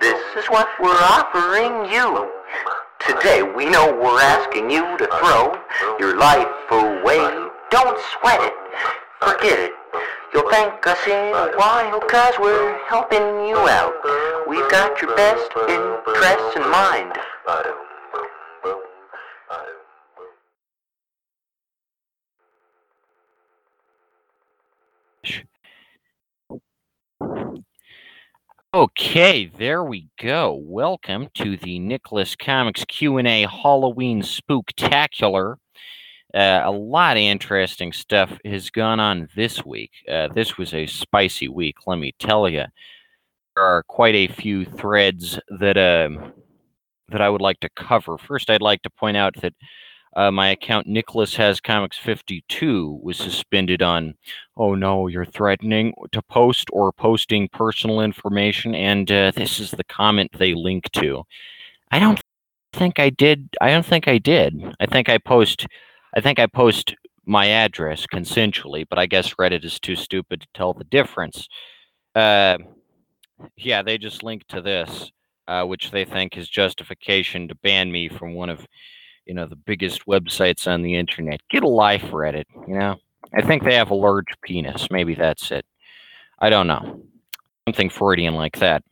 This is what we're offering you. Today we know we're asking you to throw your life away. Don't sweat it. Forget it. You'll thank us in a while cause we're helping you out. We've got your best interests in mind. Okay, there we go. Welcome to the Nicholas Comics Q&A Halloween Spooktacular. Uh, a lot of interesting stuff has gone on this week. Uh, this was a spicy week, let me tell you. There are quite a few threads that uh, that I would like to cover. First, I'd like to point out that uh, my account Nicholas has Comics 52 was suspended on. Oh no, you're threatening to post or posting personal information, and uh, this is the comment they link to. I don't think I did. I don't think I did. I think I post. I think I post my address consensually, but I guess Reddit is too stupid to tell the difference. Uh, yeah, they just link to this, uh, which they think is justification to ban me from one of you know the biggest websites on the internet. Get a life, Reddit. You know, I think they have a large penis. Maybe that's it. I don't know. Something Freudian like that.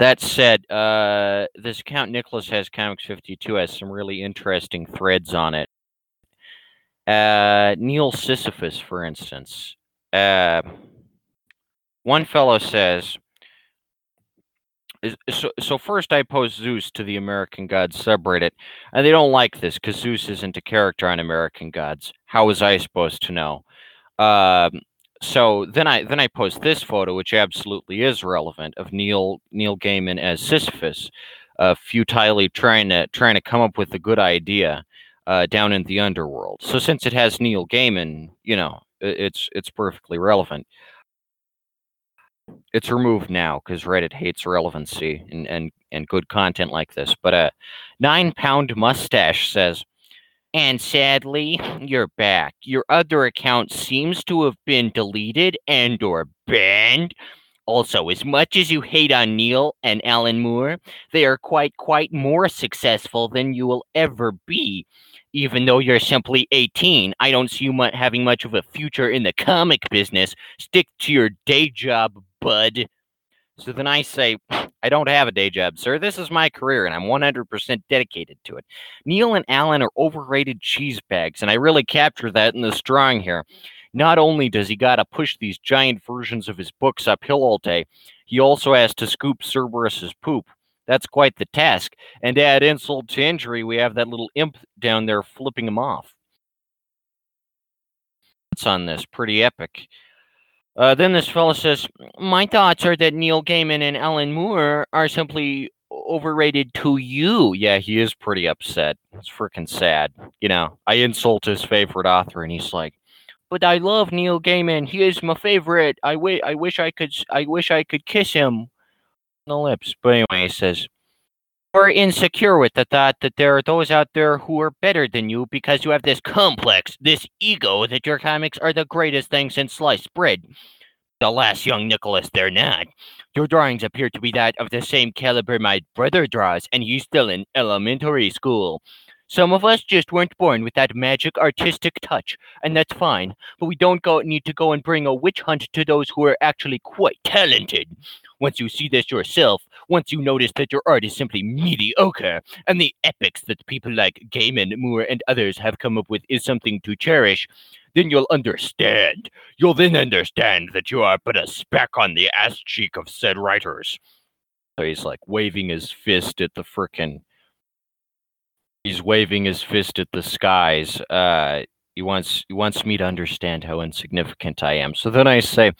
That said, uh, this account Nicholas has Comics 52 has some really interesting threads on it. Uh, Neil Sisyphus, for instance. Uh, one fellow says, so, so first I post Zeus to the American Gods subreddit, and they don't like this because Zeus isn't a character on American Gods. How was I supposed to know? Um, so then I then I post this photo, which absolutely is relevant, of Neil Neil Gaiman as Sisyphus, uh, futilely trying to trying to come up with a good idea uh, down in the underworld. So since it has Neil Gaiman, you know, it's it's perfectly relevant it's removed now because Reddit hates relevancy and, and, and good content like this. But a nine pound mustache says, and sadly, you're back. Your other account seems to have been deleted and or banned. Also, as much as you hate on Neil and Alan Moore, they are quite, quite more successful than you will ever be. Even though you're simply 18, I don't see you having much of a future in the comic business. Stick to your day job, bud. So then I say, I don't have a day job, sir. This is my career, and I'm 100% dedicated to it. Neil and Alan are overrated cheese bags, and I really capture that in this drawing here. Not only does he got to push these giant versions of his books uphill all day, he also has to scoop Cerberus's poop. That's quite the task. And to add insult to injury, we have that little imp down there flipping him off. It's on this pretty epic. Uh, then this fellow says, My thoughts are that Neil Gaiman and Alan Moore are simply overrated to you. Yeah, he is pretty upset. It's freaking sad. You know, I insult his favorite author, and he's like, but I love Neil Gaiman. He is my favorite. I, w- I wish I could. I wish I could kiss him on the lips. But anyway, he says, "You're insecure with the thought that there are those out there who are better than you because you have this complex, this ego that your comics are the greatest thing since sliced bread." The last young Nicholas, they're not. Your drawings appear to be that of the same caliber my brother draws, and he's still in elementary school. Some of us just weren't born with that magic artistic touch, and that's fine. But we don't go need to go and bring a witch hunt to those who are actually quite talented. Once you see this yourself, once you notice that your art is simply mediocre, and the epics that people like Gaiman, Moore, and others have come up with is something to cherish, then you'll understand. You'll then understand that you are but a speck on the ass cheek of said writers. So he's like waving his fist at the frickin' he's waving his fist at the skies. Uh, he wants he wants me to understand how insignificant I am. So then I say,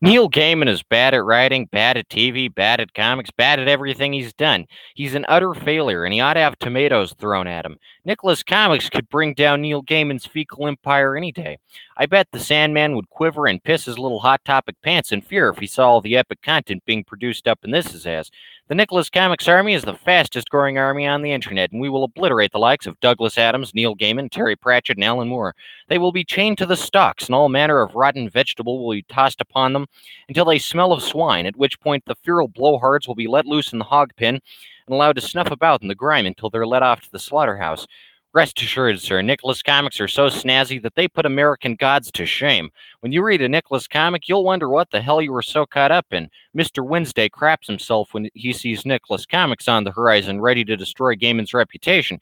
Neil Gaiman is bad at writing, bad at TV, bad at comics, bad at everything he's done. He's an utter failure, and he ought to have tomatoes thrown at him. Nicholas Comics could bring down Neil Gaiman's fecal empire any day. I bet the Sandman would quiver and piss his little hot topic pants in fear if he saw all the epic content being produced up in this his ass. The Nicholas Comics Army is the fastest growing army on the internet, and we will obliterate the likes of Douglas Adams, Neil Gaiman, Terry Pratchett, and Alan Moore. They will be chained to the stocks, and all manner of rotten vegetable will be tossed upon them until they smell of swine, at which point the feral blowhards will be let loose in the hog pen and allowed to snuff about in the grime until they're led off to the slaughterhouse. Rest assured, sir, Nicholas comics are so snazzy that they put American gods to shame. When you read a Nicholas comic, you'll wonder what the hell you were so caught up in. Mr. Wednesday craps himself when he sees Nicholas comics on the horizon, ready to destroy Gaiman's reputation.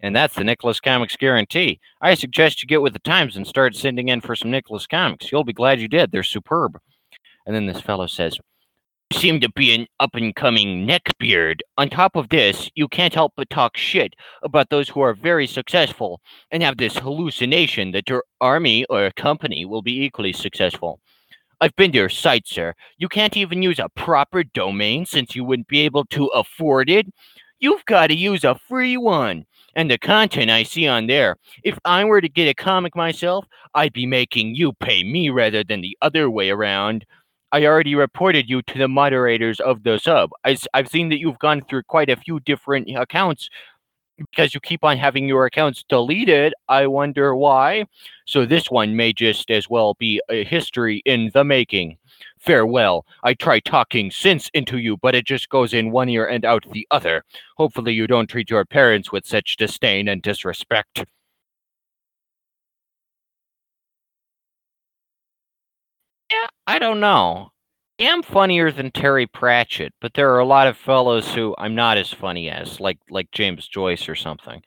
And that's the Nicholas Comics guarantee. I suggest you get with the times and start sending in for some Nicholas Comics. You'll be glad you did. They're superb. And then this fellow says, seem to be an up and coming neckbeard. On top of this, you can't help but talk shit about those who are very successful and have this hallucination that your army or company will be equally successful. I've been to your site, sir. You can't even use a proper domain since you wouldn't be able to afford it. You've got to use a free one. And the content I see on there, if I were to get a comic myself, I'd be making you pay me rather than the other way around. I already reported you to the moderators of the sub. I, have seen that you've gone through quite a few different accounts because you keep on having your accounts deleted. I wonder why. So this one may just as well be a history in the making. Farewell. I try talking sense into you, but it just goes in one ear and out the other. Hopefully, you don't treat your parents with such disdain and disrespect. I don't know. I am funnier than Terry Pratchett, but there are a lot of fellows who I'm not as funny as, like like James Joyce or something,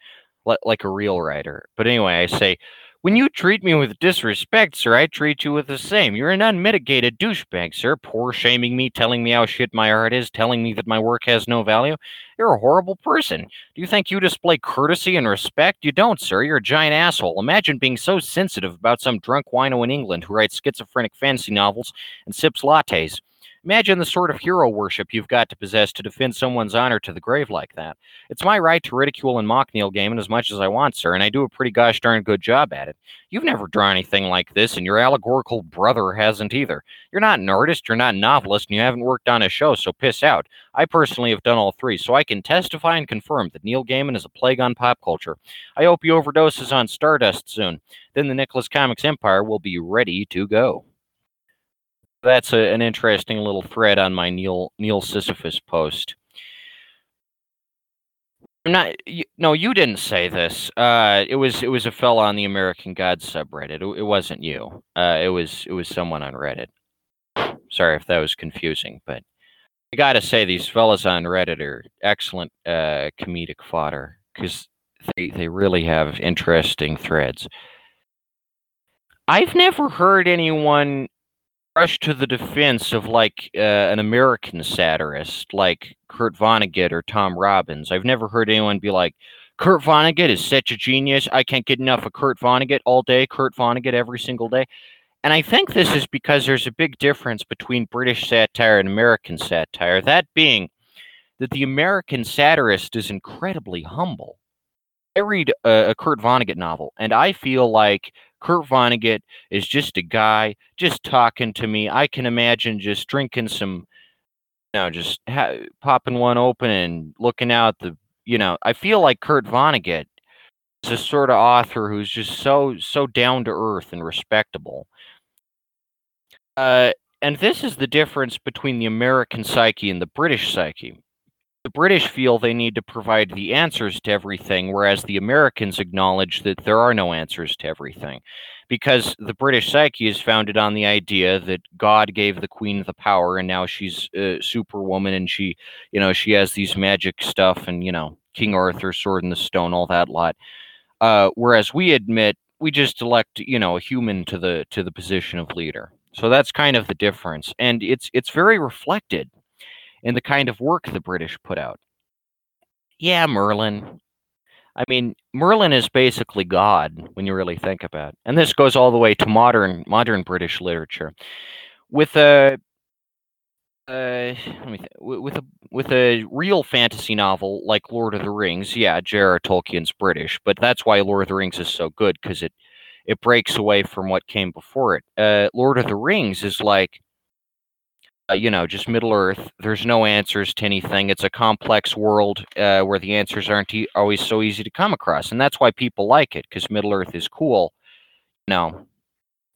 like like a real writer. But anyway, I say when you treat me with disrespect, sir, I treat you with the same. You're an unmitigated douchebag, sir, poor shaming me, telling me how shit my art is, telling me that my work has no value. You're a horrible person. Do you think you display courtesy and respect? You don't, sir. You're a giant asshole. Imagine being so sensitive about some drunk wino in England who writes schizophrenic fantasy novels and sips lattes. Imagine the sort of hero worship you've got to possess to defend someone's honor to the grave like that. It's my right to ridicule and mock Neil Gaiman as much as I want, sir, and I do a pretty gosh darn good job at it. You've never drawn anything like this, and your allegorical brother hasn't either. You're not an artist, you're not a novelist, and you haven't worked on a show, so piss out. I personally have done all three, so I can testify and confirm that Neil Gaiman is a plague on pop culture. I hope he overdoses on Stardust soon. Then the Nicholas Comics Empire will be ready to go that's a, an interesting little thread on my Neil Neil Sisyphus post. I'm not you, no, you didn't say this. Uh, it was it was a fella on the American Gods subreddit. It, it wasn't you. Uh, it was it was someone on Reddit. Sorry if that was confusing, but I gotta say these fellas on Reddit are excellent uh, comedic fodder because they they really have interesting threads. I've never heard anyone rush to the defense of like uh, an American satirist like Kurt Vonnegut or Tom Robbins. I've never heard anyone be like, Kurt Vonnegut is such a genius. I can't get enough of Kurt Vonnegut all day, Kurt Vonnegut every single day. And I think this is because there's a big difference between British satire and American satire. That being that the American satirist is incredibly humble. I read a, a Kurt Vonnegut novel, and I feel like Kurt Vonnegut is just a guy just talking to me. I can imagine just drinking some, you know, just ha- popping one open and looking out the, you know, I feel like Kurt Vonnegut is a sort of author who's just so so down to earth and respectable. Uh, and this is the difference between the American psyche and the British psyche the British feel they need to provide the answers to everything, whereas the Americans acknowledge that there are no answers to everything. Because the British psyche is founded on the idea that God gave the queen the power, and now she's a superwoman, and she, you know, she has these magic stuff, and you know, King Arthur, Sword in the Stone, all that lot. Uh, whereas we admit we just elect, you know, a human to the to the position of leader. So that's kind of the difference, and it's it's very reflected in the kind of work the British put out. Yeah, Merlin. I mean, Merlin is basically God when you really think about it. And this goes all the way to modern modern British literature. With a uh, with a with a real fantasy novel like Lord of the Rings, yeah, J.R.R. Tolkien's British, but that's why Lord of the Rings is so good because it it breaks away from what came before it. Uh, Lord of the Rings is like uh, you know, just Middle Earth. There's no answers to anything. It's a complex world uh, where the answers aren't e- always so easy to come across, and that's why people like it because Middle Earth is cool. You know,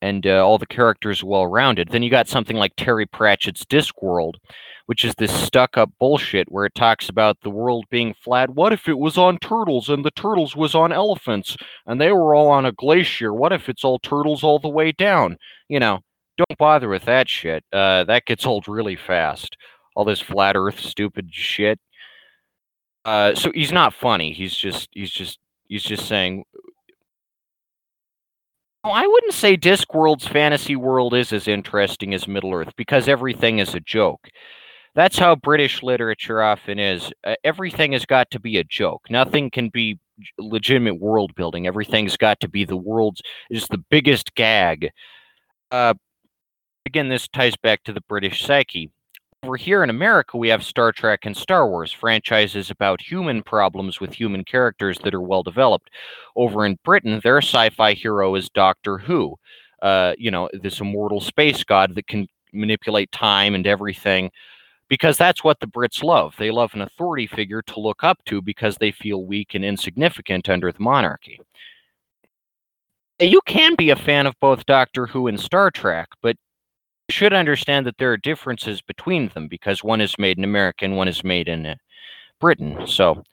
and uh, all the characters well rounded. Then you got something like Terry Pratchett's Discworld, which is this stuck up bullshit where it talks about the world being flat. What if it was on turtles and the turtles was on elephants and they were all on a glacier? What if it's all turtles all the way down? You know, don't bother with that shit. Uh, that gets old really fast. All this flat Earth stupid shit. Uh, so he's not funny. He's just he's just he's just saying. I wouldn't say Discworld's fantasy world is as interesting as Middle Earth because everything is a joke. That's how British literature often is. Uh, everything has got to be a joke. Nothing can be legitimate world building. Everything's got to be the world's is the biggest gag. Uh, again, this ties back to the British psyche. Over here in America, we have Star Trek and Star Wars, franchises about human problems with human characters that are well developed. Over in Britain, their sci fi hero is Doctor Who, uh, you know, this immortal space god that can manipulate time and everything because that's what the Brits love. They love an authority figure to look up to because they feel weak and insignificant under the monarchy. You can be a fan of both Doctor Who and Star Trek, but you should understand that there are differences between them because one is made in America and one is made in uh, Britain. So,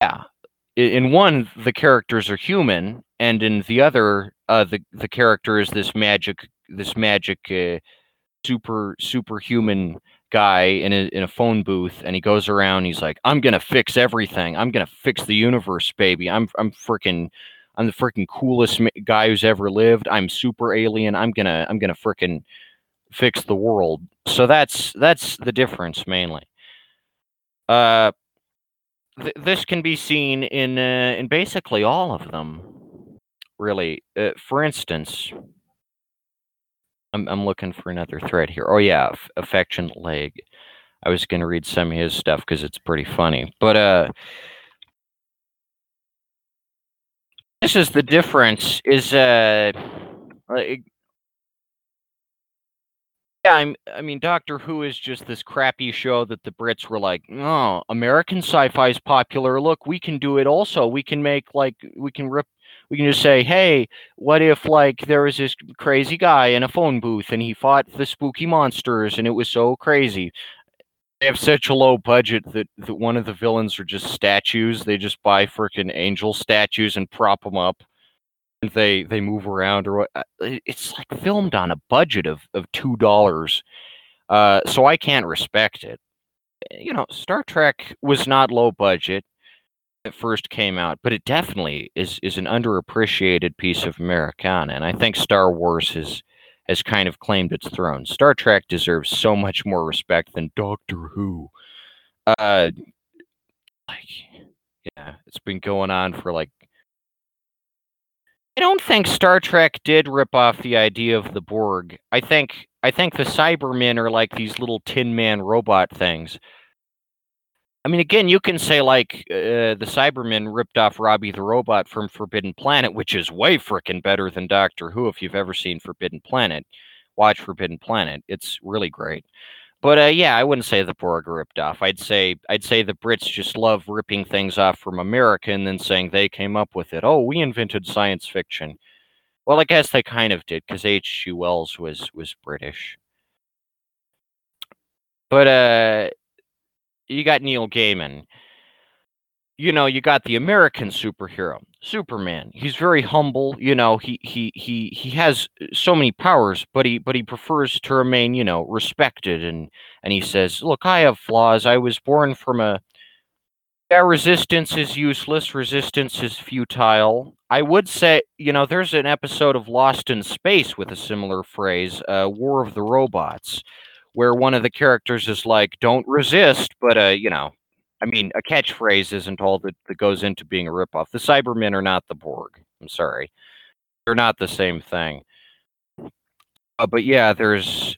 yeah, in one the characters are human, and in the other, uh, the the character is this magic, this magic, uh, super superhuman guy in a in a phone booth, and he goes around. He's like, "I'm gonna fix everything. I'm gonna fix the universe, baby. I'm I'm freaking." I'm the freaking coolest guy who's ever lived. I'm super alien. I'm gonna I'm gonna freaking fix the world. So that's that's the difference mainly. Uh, th- this can be seen in uh, in basically all of them, really. Uh, for instance, I'm I'm looking for another thread here. Oh yeah, F- affectionate leg. I was going to read some of his stuff because it's pretty funny, but uh. This is the difference. Is uh, yeah, I'm, I mean, Doctor Who is just this crappy show that the Brits were like, oh, American sci-fi is popular. Look, we can do it also. We can make like we can rip. We can just say, hey, what if like there was this crazy guy in a phone booth and he fought the spooky monsters and it was so crazy. They have such a low budget that, that one of the villains are just statues. They just buy freaking angel statues and prop them up they they move around or what uh, it's like filmed on a budget of of two dollars uh so i can't respect it. You know star trek was not low budget it first came out but it definitely is is an underappreciated piece of americana and i think star wars has has kind of claimed its throne. Star trek deserves so much more respect than doctor who. Uh like yeah it's been going on for like I don't think Star Trek did rip off the idea of the Borg. I think I think the Cybermen are like these little Tin Man robot things. I mean, again, you can say like uh, the Cybermen ripped off Robbie the Robot from Forbidden Planet, which is way freaking better than Doctor Who. If you've ever seen Forbidden Planet, watch Forbidden Planet. It's really great. But uh, yeah, I wouldn't say the Borg ripped off. I'd say I'd say the Brits just love ripping things off from America and then saying they came up with it. Oh, we invented science fiction. Well, I guess they kind of did because H.G. Wells was was British. But uh, you got Neil Gaiman you know, you got the American superhero, Superman. He's very humble, you know, he he he he has uh, so many powers, but he but he prefers to remain, you know, respected and and he says, "Look, I have flaws. I was born from a yeah, resistance is useless, resistance is futile." I would say, you know, there's an episode of Lost in Space with a similar phrase, uh, War of the Robots, where one of the characters is like, "Don't resist," but uh, you know, I mean, a catchphrase isn't all that, that goes into being a ripoff. The Cybermen are not the Borg. I'm sorry. They're not the same thing. Uh, but yeah, there's,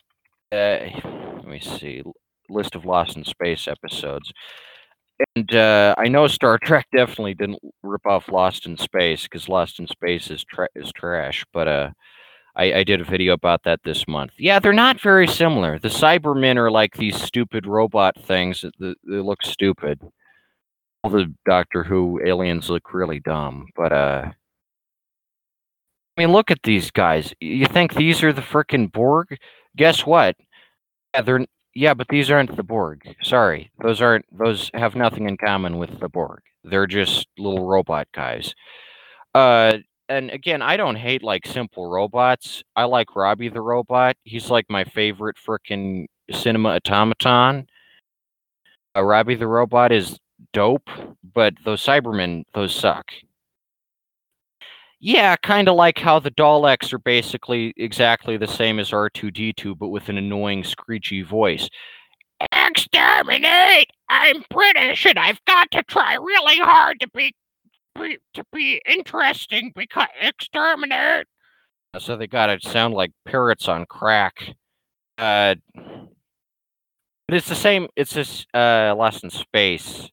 uh, let me see, list of Lost in Space episodes. And uh, I know Star Trek definitely didn't rip off Lost in Space because Lost in Space is tra- is trash. But uh, I, I did a video about that this month. Yeah, they're not very similar. The Cybermen are like these stupid robot things that, that look stupid. All the Doctor Who aliens look really dumb, but uh, I mean, look at these guys. You think these are the frickin' Borg? Guess what? Yeah, they're yeah, but these aren't the Borg. Sorry, those aren't. Those have nothing in common with the Borg. They're just little robot guys. Uh, and again, I don't hate like simple robots. I like Robbie the robot. He's like my favorite freaking cinema automaton. Uh, Robbie the robot is dope, but those Cybermen, those suck. Yeah, kind of like how the Daleks are basically exactly the same as R2D2, but with an annoying, screechy voice. Exterminate! I'm British and I've got to try really hard to be be, to be interesting because exterminate. So they got to sound like parrots on crack. Uh, but it's the same. It's this uh, Lost in Space.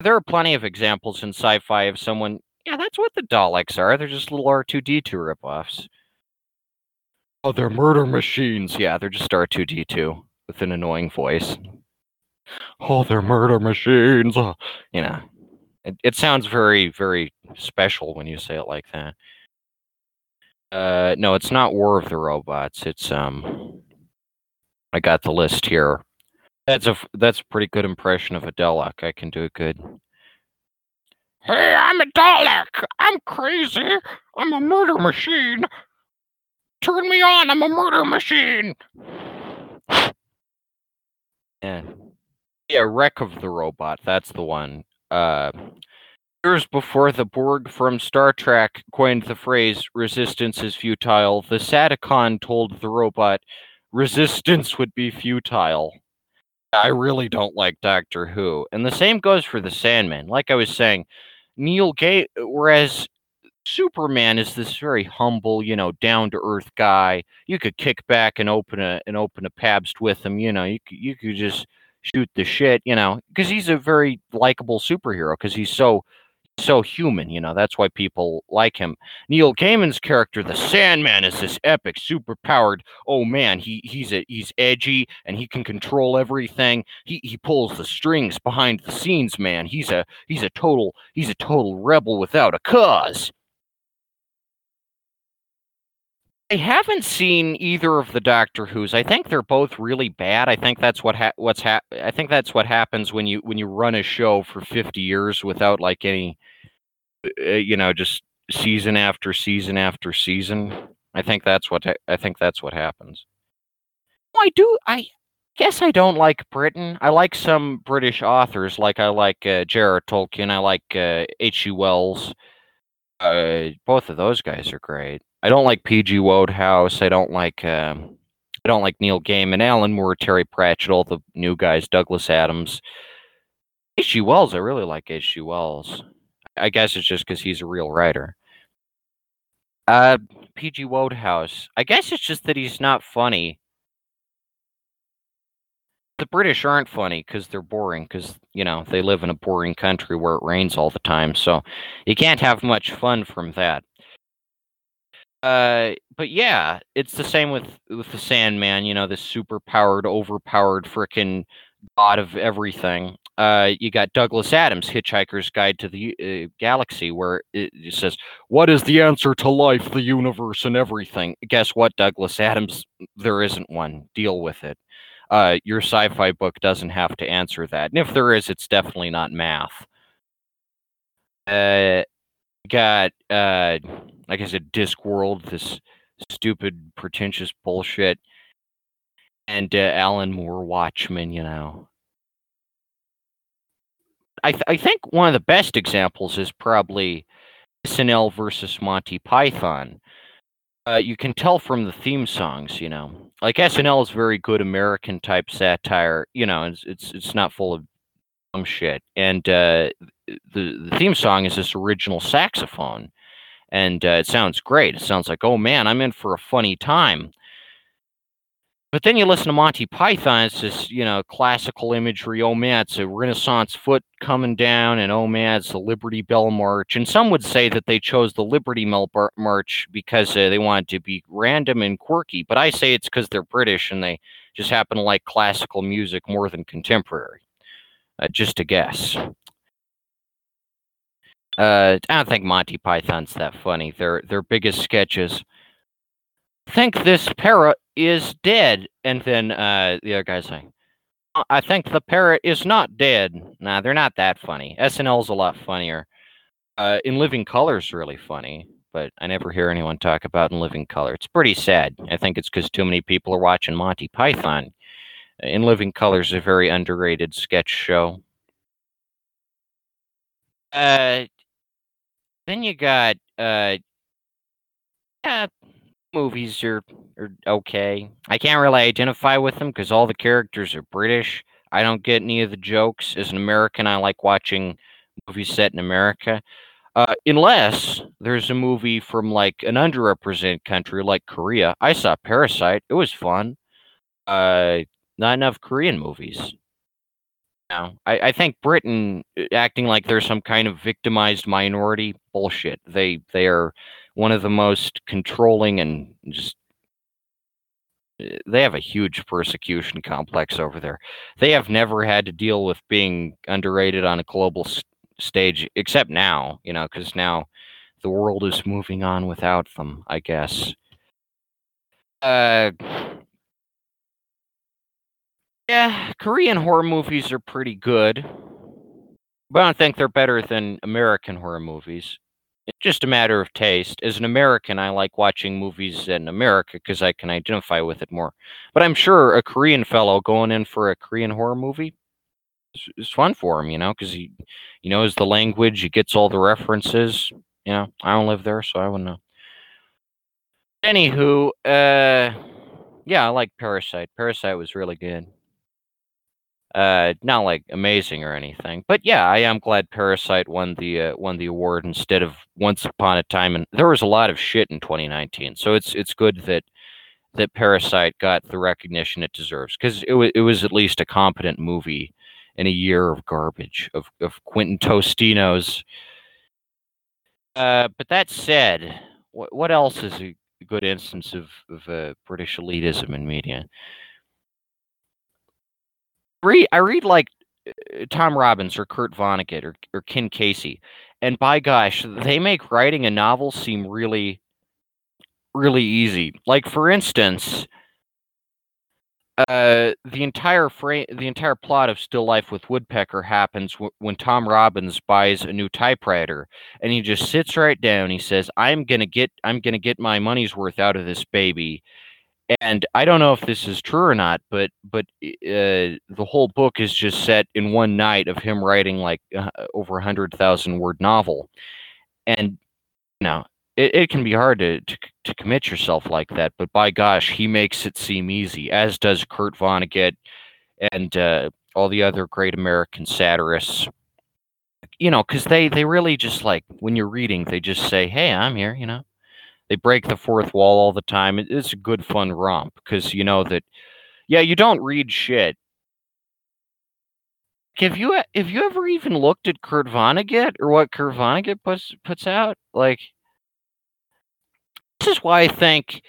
There are plenty of examples in sci-fi of someone. Yeah, that's what the Daleks are. They're just little R2D2 ripoffs. Oh, they're murder machines. Yeah, they're just R2D2 with an annoying voice. Oh, they're murder machines. You know. It, it sounds very, very special when you say it like that. Uh, no, it's not War of the Robots. It's um, I got the list here. That's a that's a pretty good impression of a Dalek. I can do it good. Hey, I'm a Dalek. I'm crazy. I'm a murder machine. Turn me on. I'm a murder machine. Yeah. Yeah, Wreck of the Robot. That's the one uh, years before the Borg from Star Trek coined the phrase resistance is futile, the Sadicon told the robot resistance would be futile. I really don't like Doctor Who. And the same goes for the Sandman. Like I was saying, Neil Gaiman, whereas Superman is this very humble, you know, down to earth guy. You could kick back and open a and open a Pabst with him. You know, you you could just shoot the shit, you know, because he's a very likable superhero because he's so so human, you know. That's why people like him. Neil Gaiman's character, the Sandman, is this epic, super powered. Oh man, he he's a he's edgy and he can control everything. He he pulls the strings behind the scenes, man. He's a he's a total he's a total rebel without a cause. I haven't seen either of the Doctor Who's. I think they're both really bad. I think that's what ha- what's ha- I think that's what happens when you when you run a show for 50 years without like any uh, you know, just season after season after season. I think that's what ha- I think that's what happens. I do I guess I don't like Britain. I like some British authors like I like uh, J.R.R. Tolkien, I like H.G. Uh, Wells. Uh, both of those guys are great. I don't like P.G. Wodehouse. I don't like uh, I don't like Neil Gaiman, Alan Moore, Terry Pratchett, all the new guys, Douglas Adams. H.G. Wells, I really like H.G. Wells. I guess it's just because he's a real writer. Uh, P.G. Wodehouse. I guess it's just that he's not funny. The British aren't funny because they're boring because, you know, they live in a boring country where it rains all the time. So you can't have much fun from that. Uh, but yeah, it's the same with with the Sandman. You know, this super powered, overpowered freaking god of everything. Uh, you got Douglas Adams' Hitchhiker's Guide to the uh, Galaxy, where it, it says, "What is the answer to life, the universe, and everything?" Guess what, Douglas Adams? There isn't one. Deal with it. Uh, your sci-fi book doesn't have to answer that, and if there is, it's definitely not math. Uh, got uh like I said, Discworld, this stupid, pretentious bullshit, and uh, Alan Moore, Watchmen. You know, I th- I think one of the best examples is probably SNL versus Monty Python. Uh, you can tell from the theme songs, you know, like SNL is very good American type satire. You know, it's it's it's not full of dumb shit, and uh, the the theme song is this original saxophone and uh, it sounds great. It sounds like, oh man, I'm in for a funny time. but then you listen to Monty Python, it's this, you know, classical imagery. Oh man, it's a Renaissance foot coming down, and oh man, it's the Liberty Bell March. And some would say that they chose the Liberty Bell March because uh, they wanted to be random and quirky. But I say it's because they're British and they just happen to like classical music more than contemporary. Uh, just a guess. Uh, I don't think Monty Python's that funny. Their their biggest sketches think this parrot is dead. And then uh, the other guy's saying, I think the parrot is not dead. Nah, they're not that funny. SNL's a lot funnier. Uh, In Living Color's really funny, but I never hear anyone talk about In Living Color. It's pretty sad. I think it's because too many people are watching Monty Python. In Living Color's a very underrated sketch show. Uh, then you got uh, yeah, movies are, are okay. I can't really identify with them because all the characters are British. I don't get any of the jokes. As an American, I like watching movies set in America. Uh, unless there's a movie from like an underrepresented country like Korea. I saw Parasite. It was fun. Uh, not enough Korean movies. No, I, I think Britain uh, acting like they're some kind of victimized minority bullshit. They they are one of the most controlling and just eh, they have a huge persecution complex over there. They have never had to deal with being underrated on a global s- stage, except now, you know, because now the world is moving on without them, I guess. Uh, yeah, Korean horror movies are pretty good, but I don't think they're better than American horror movies. It's just a matter of taste. As an American, I like watching movies in America because I can identify with it more. But I'm sure a Korean fellow going in for a Korean horror movie is, is fun for him, you know, because he he knows the language, he gets all the references. You know, I don't live there, so I wouldn't know. Anywho, uh, yeah, I like Parasite. Parasite was really good. Uh, not like amazing or anything, but yeah, I am glad Parasite won the uh, won the award instead of Once Upon a Time. And there was a lot of shit in 2019, so it's it's good that that Parasite got the recognition it deserves because it was it was at least a competent movie in a year of garbage of of Quentin Tostino's. Uh, but that said, what what else is a good instance of of uh, British elitism in media? Read I read like uh, Tom Robbins or Kurt Vonnegut or, or Ken Kesey, and by gosh, they make writing a novel seem really, really easy. Like for instance, uh, the entire frame, the entire plot of Still Life with Woodpecker happens w- when Tom Robbins buys a new typewriter, and he just sits right down. He says, "I'm gonna get, I'm gonna get my money's worth out of this baby." And I don't know if this is true or not, but but uh, the whole book is just set in one night of him writing like uh, over a hundred thousand word novel, and you know it, it can be hard to, to to commit yourself like that. But by gosh, he makes it seem easy, as does Kurt Vonnegut and uh, all the other great American satirists. You know, because they they really just like when you're reading, they just say, "Hey, I'm here," you know they break the fourth wall all the time. It's a good fun romp because you know that. Yeah, you don't read shit. Have you have you ever even looked at Kurt Vonnegut or what Kurt Vonnegut puts puts out? Like, this is why I think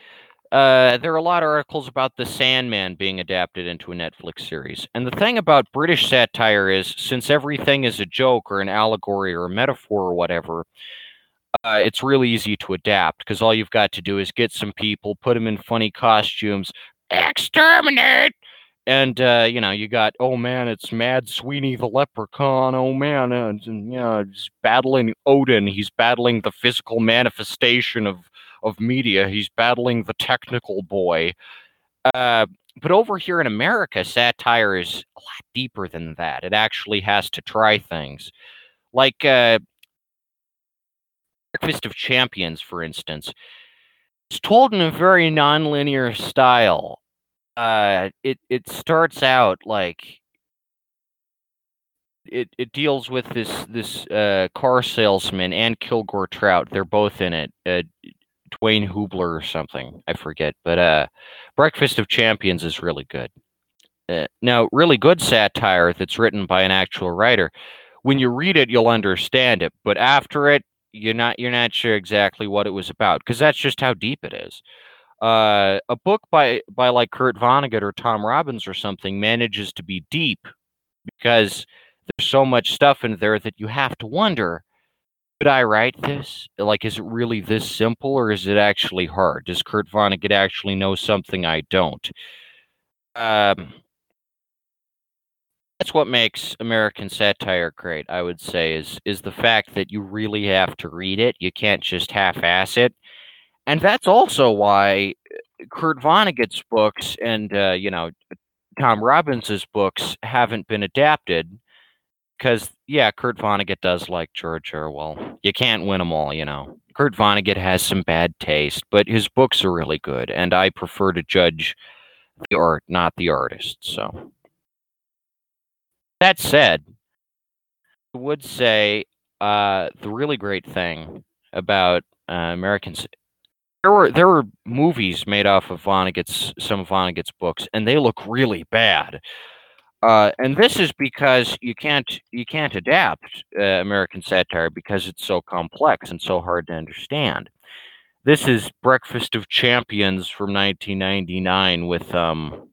uh, there are a lot of articles about the Sandman being adapted into a Netflix series. And the thing about British satire is, since everything is a joke or an allegory or a metaphor or whatever, uh, it's really easy to adapt because all you've got to do is get some people, put them in funny costumes, exterminate, and uh, you know you got oh man, it's Mad Sweeney the Leprechaun. Oh man, uh, and, know, he's battling Odin. He's battling the physical manifestation of of media. He's battling the technical boy. Uh, but over here in America, satire is a lot deeper than that. It actually has to try things. Like uh, Breakfast of Champions, for instance, it's told in a very nonlinear style. Uh, it it starts out like it, it deals with this this uh, car salesman and Kilgore Trout. They're both in it. Uh, Dwayne Hubler or something. I forget, but uh, Breakfast of Champions is really good. Uh, now, really good satire that's written by an actual writer. When you read it, you'll understand it, but after it, you're not you're not sure exactly what it was about because that's just how deep it is. Uh, a book by by like Kurt Vonnegut or Tom Robbins or something manages to be deep because there's so much stuff in there that you have to wonder could I write this? Like, is it really this simple or is it actually hard? Does Kurt Vonnegut actually know something I don't? Um, that's what makes American satire great, I would say, is is the fact that you really have to read it. You can't just half-ass it. And that's also why uh, Kurt Vonnegut's books and uh, you know Tom Robbins's books haven't been adapted because yeah, Kurt Vonnegut does like George Orwell. You can't win them all, you know. Kurt Vonnegut has some bad taste, but his books are really good, and I prefer to judge the art, not the artist. So that said, I would say uh, the really great thing about uh, Americans there were there were movies made off of Vonnegut's some of Vonnegut's books, and they look really bad. Uh, and this is because you can't you can't adapt uh, American satire because it's so complex and so hard to understand. This is Breakfast of Champions from 1999 with um,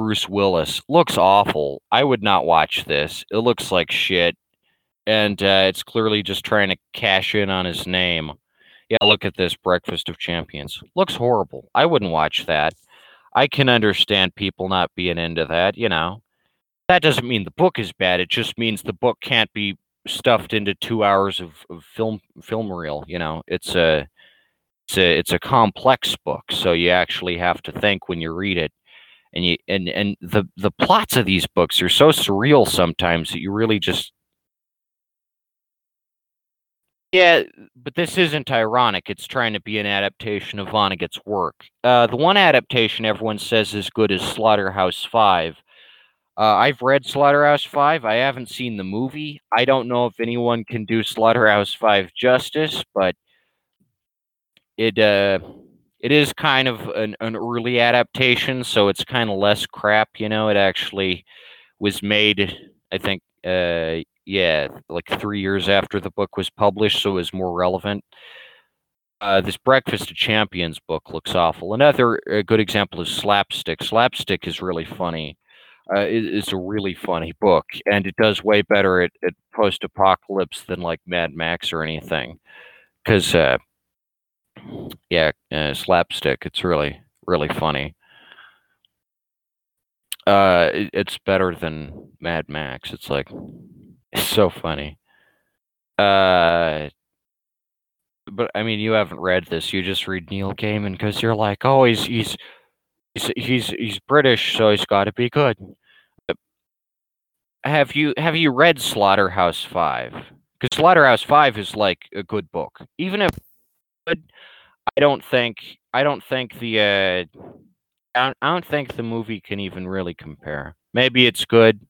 Bruce Willis. Looks awful. I would not watch this. It looks like shit, and uh, it's clearly just trying to cash in on his name. Yeah, look at this Breakfast of Champions. Looks horrible. I wouldn't watch that. I can understand people not being into that, you know. That doesn't mean the book is bad. It just means the book can't be stuffed into two hours of, of film film reel. You know, it's a it's a it's a complex book, so you actually have to think when you read it. And you and and the the plots of these books are so surreal sometimes that you really just yeah, but this isn't ironic. It's trying to be an adaptation of Vonnegut's work. Uh, the one adaptation everyone says is good is Slaughterhouse Five. Uh, I've read Slaughterhouse Five. I haven't seen the movie. I don't know if anyone can do Slaughterhouse Five justice, but it uh, it is kind of an, an early adaptation, so it's kind of less crap. You know, it actually was made, I think, uh, yeah, like three years after the book was published, so it was more relevant. Uh, this Breakfast of Champions book looks awful. Another uh, good example is Slapstick. Slapstick is really funny. Uh, it, it's a really funny book, and it does way better at, at post-apocalypse than like Mad Max or anything. Because, uh, yeah, uh, Slapstick, it's really, really funny. Uh, it, it's better than Mad Max. It's like it's so funny. Uh, but I mean, you haven't read this. You just read Neil Gaiman because you're like, oh, he's he's he's he's he's British, so he's got to be good. Have you have you read Slaughterhouse Five? Because Slaughterhouse Five is like a good book, even if. I don't think I don't think the uh, I don't, I don't think the movie can even really compare. Maybe it's good.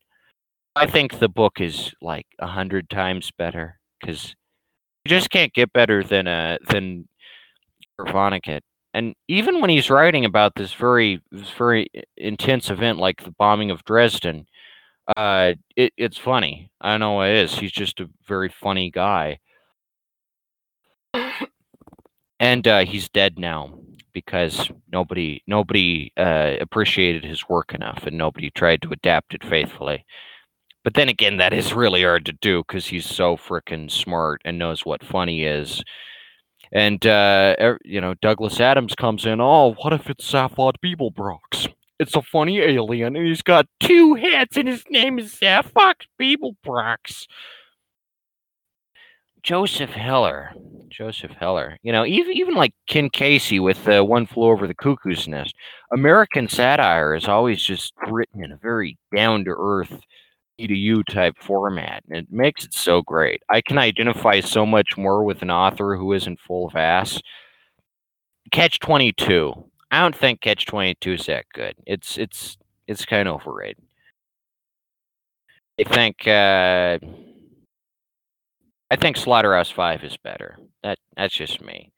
I think the book is like a hundred times better because you just can't get better than uh than Vonnegut. And even when he's writing about this very this very intense event like the bombing of Dresden, uh, it, it's funny. I know it is. He's just a very funny guy, and uh, he's dead now because nobody nobody uh, appreciated his work enough, and nobody tried to adapt it faithfully. But then again, that is really hard to do because he's so freaking smart and knows what funny is. And uh, er, you know, Douglas Adams comes in. Oh, what if it's Zaphod Beeblebrox? It's a funny alien, and he's got two heads, and his name is Zaphod Beeblebrox. Joseph Heller, Joseph Heller. You know, even even like Ken Kesey with uh, One Flew Over the Cuckoo's Nest. American satire is always just written in a very down to earth you type format. And it makes it so great. I can identify so much more with an author who isn't full of ass. Catch 22. I don't think Catch 22 is that good. It's it's it's kind of overrated. I think uh, I think Slaughterhouse Five is better. That that's just me.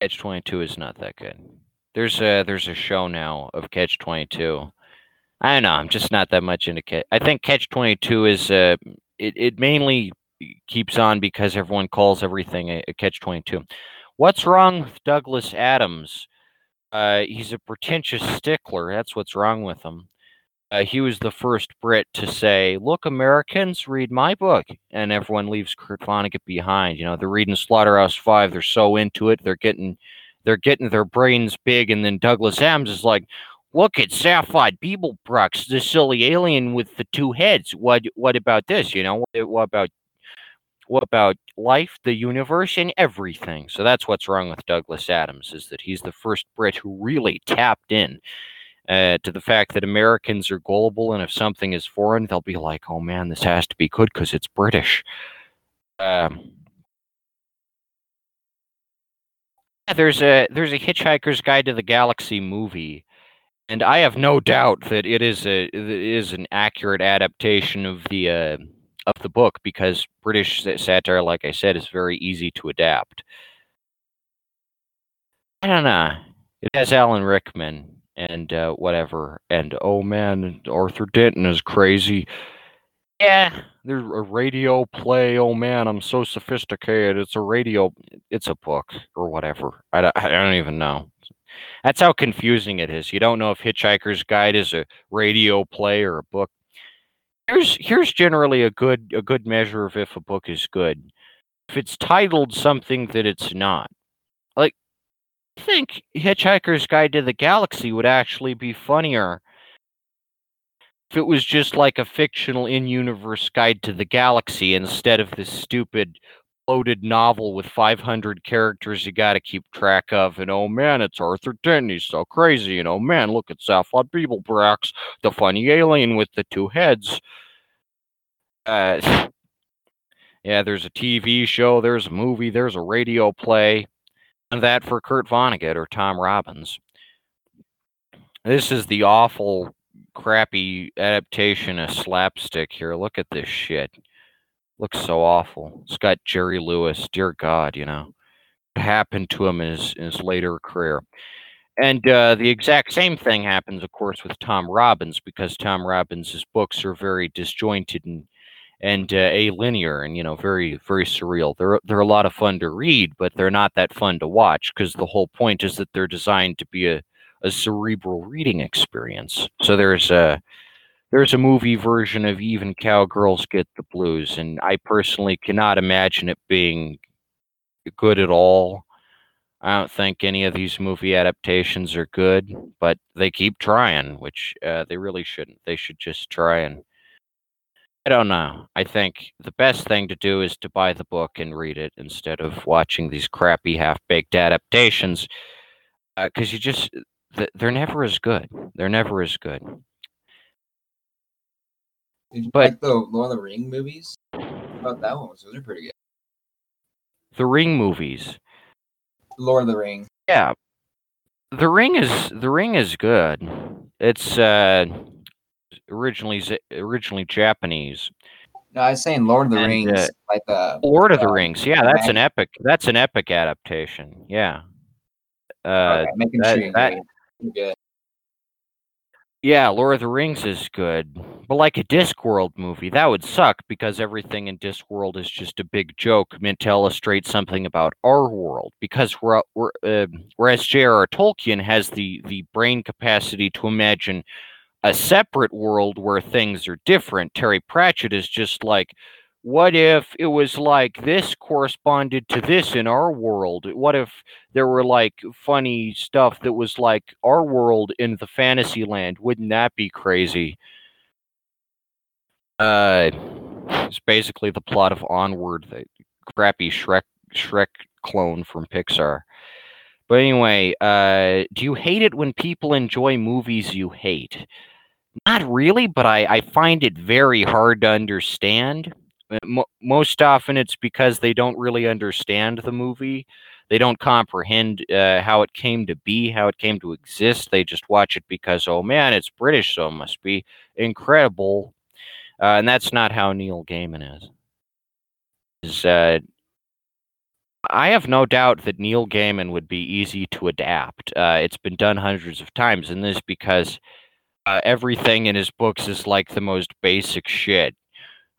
Catch Twenty Two is not that good. There's a there's a show now of Catch Twenty Two. I don't know. I'm just not that much into catch. I think Catch Twenty Two is uh, it it mainly keeps on because everyone calls everything a, a Catch Twenty Two. What's wrong with Douglas Adams? Uh, he's a pretentious stickler. That's what's wrong with him. Uh, he was the first Brit to say, "Look, Americans, read my book," and everyone leaves Kurt Vonnegut behind. You know, they're reading Slaughterhouse Five. They're so into it. They're getting, they're getting their brains big. And then Douglas Adams is like, "Look at Zaphod Beeblebrox, the silly alien with the two heads. What, what about this? You know, what, what about, what about life, the universe, and everything?" So that's what's wrong with Douglas Adams is that he's the first Brit who really tapped in uh, to the fact that Americans are gullible, and if something is foreign, they'll be like, "Oh man, this has to be good because it's British." Um, there's a there's a Hitchhiker's Guide to the Galaxy movie, and I have no doubt that it is a it is an accurate adaptation of the uh, of the book because British satire, like I said, is very easy to adapt. I don't know. It has Alan Rickman, and uh, whatever. And oh man, Arthur Denton is crazy. Yeah, there's a radio play. Oh man, I'm so sophisticated. It's a radio. It's a book or whatever. I don't, I don't even know. That's how confusing it is. You don't know if Hitchhiker's Guide is a radio play or a book. Here's here's generally a good a good measure of if a book is good. If it's titled something that it's not. Like think Hitchhiker's Guide to the Galaxy would actually be funnier if it was just like a fictional in universe guide to the galaxy instead of this stupid loaded novel with 500 characters you got to keep track of. And oh man, it's Arthur Dent. He's so crazy. And oh man, look at Zaphod Beeblebrox, the funny alien with the two heads. Uh, yeah, there's a TV show, there's a movie, there's a radio play. That for Kurt Vonnegut or Tom Robbins. This is the awful, crappy adaptation of slapstick here. Look at this shit. Looks so awful. It's got Jerry Lewis. Dear God, you know. What happened to him in his, in his later career. And uh, the exact same thing happens, of course, with Tom Robbins because Tom Robbins' books are very disjointed and and uh, linear, and you know very very surreal. They're they're a lot of fun to read, but they're not that fun to watch because the whole point is that they're designed to be a a cerebral reading experience. So there's a there's a movie version of Even Cowgirls Get the Blues, and I personally cannot imagine it being good at all. I don't think any of these movie adaptations are good, but they keep trying, which uh, they really shouldn't. They should just try and I don't know. I think the best thing to do is to buy the book and read it instead of watching these crappy half-baked adaptations because uh, you just they're never as good. They're never as good. Did you but, like the Lord of the Ring movies? about that one? Those are pretty good. The Ring movies. Lord of the Ring. Yeah. The Ring is the Ring is good. It's uh originally originally Japanese. No, I was saying Lord of the and, Rings, uh, like uh, Lord of the uh, Rings. Yeah, that's an epic. That's an epic adaptation. Yeah. Uh, okay, making that, sure that, good. Yeah, Lord of the Rings is good, but like a Discworld movie, that would suck because everything in Discworld is just a big joke meant to illustrate something about our world. Because we're, we're uh, whereas J.R.R. Tolkien has the the brain capacity to imagine a separate world where things are different. Terry Pratchett is just like, what if it was like this corresponded to this in our world? What if there were like funny stuff that was like our world in the fantasy land? Wouldn't that be crazy? Uh, it's basically the plot of Onward, the crappy Shrek Shrek clone from Pixar. But anyway, uh, do you hate it when people enjoy movies you hate? Not really, but I, I find it very hard to understand. Uh, most often, it's because they don't really understand the movie. They don't comprehend uh, how it came to be, how it came to exist. They just watch it because, oh man, it's British, so it must be incredible. Uh, and that's not how Neil Gaiman is. Is uh, I have no doubt that Neil Gaiman would be easy to adapt. Uh, it's been done hundreds of times, and this is because uh, everything in his books is like the most basic shit.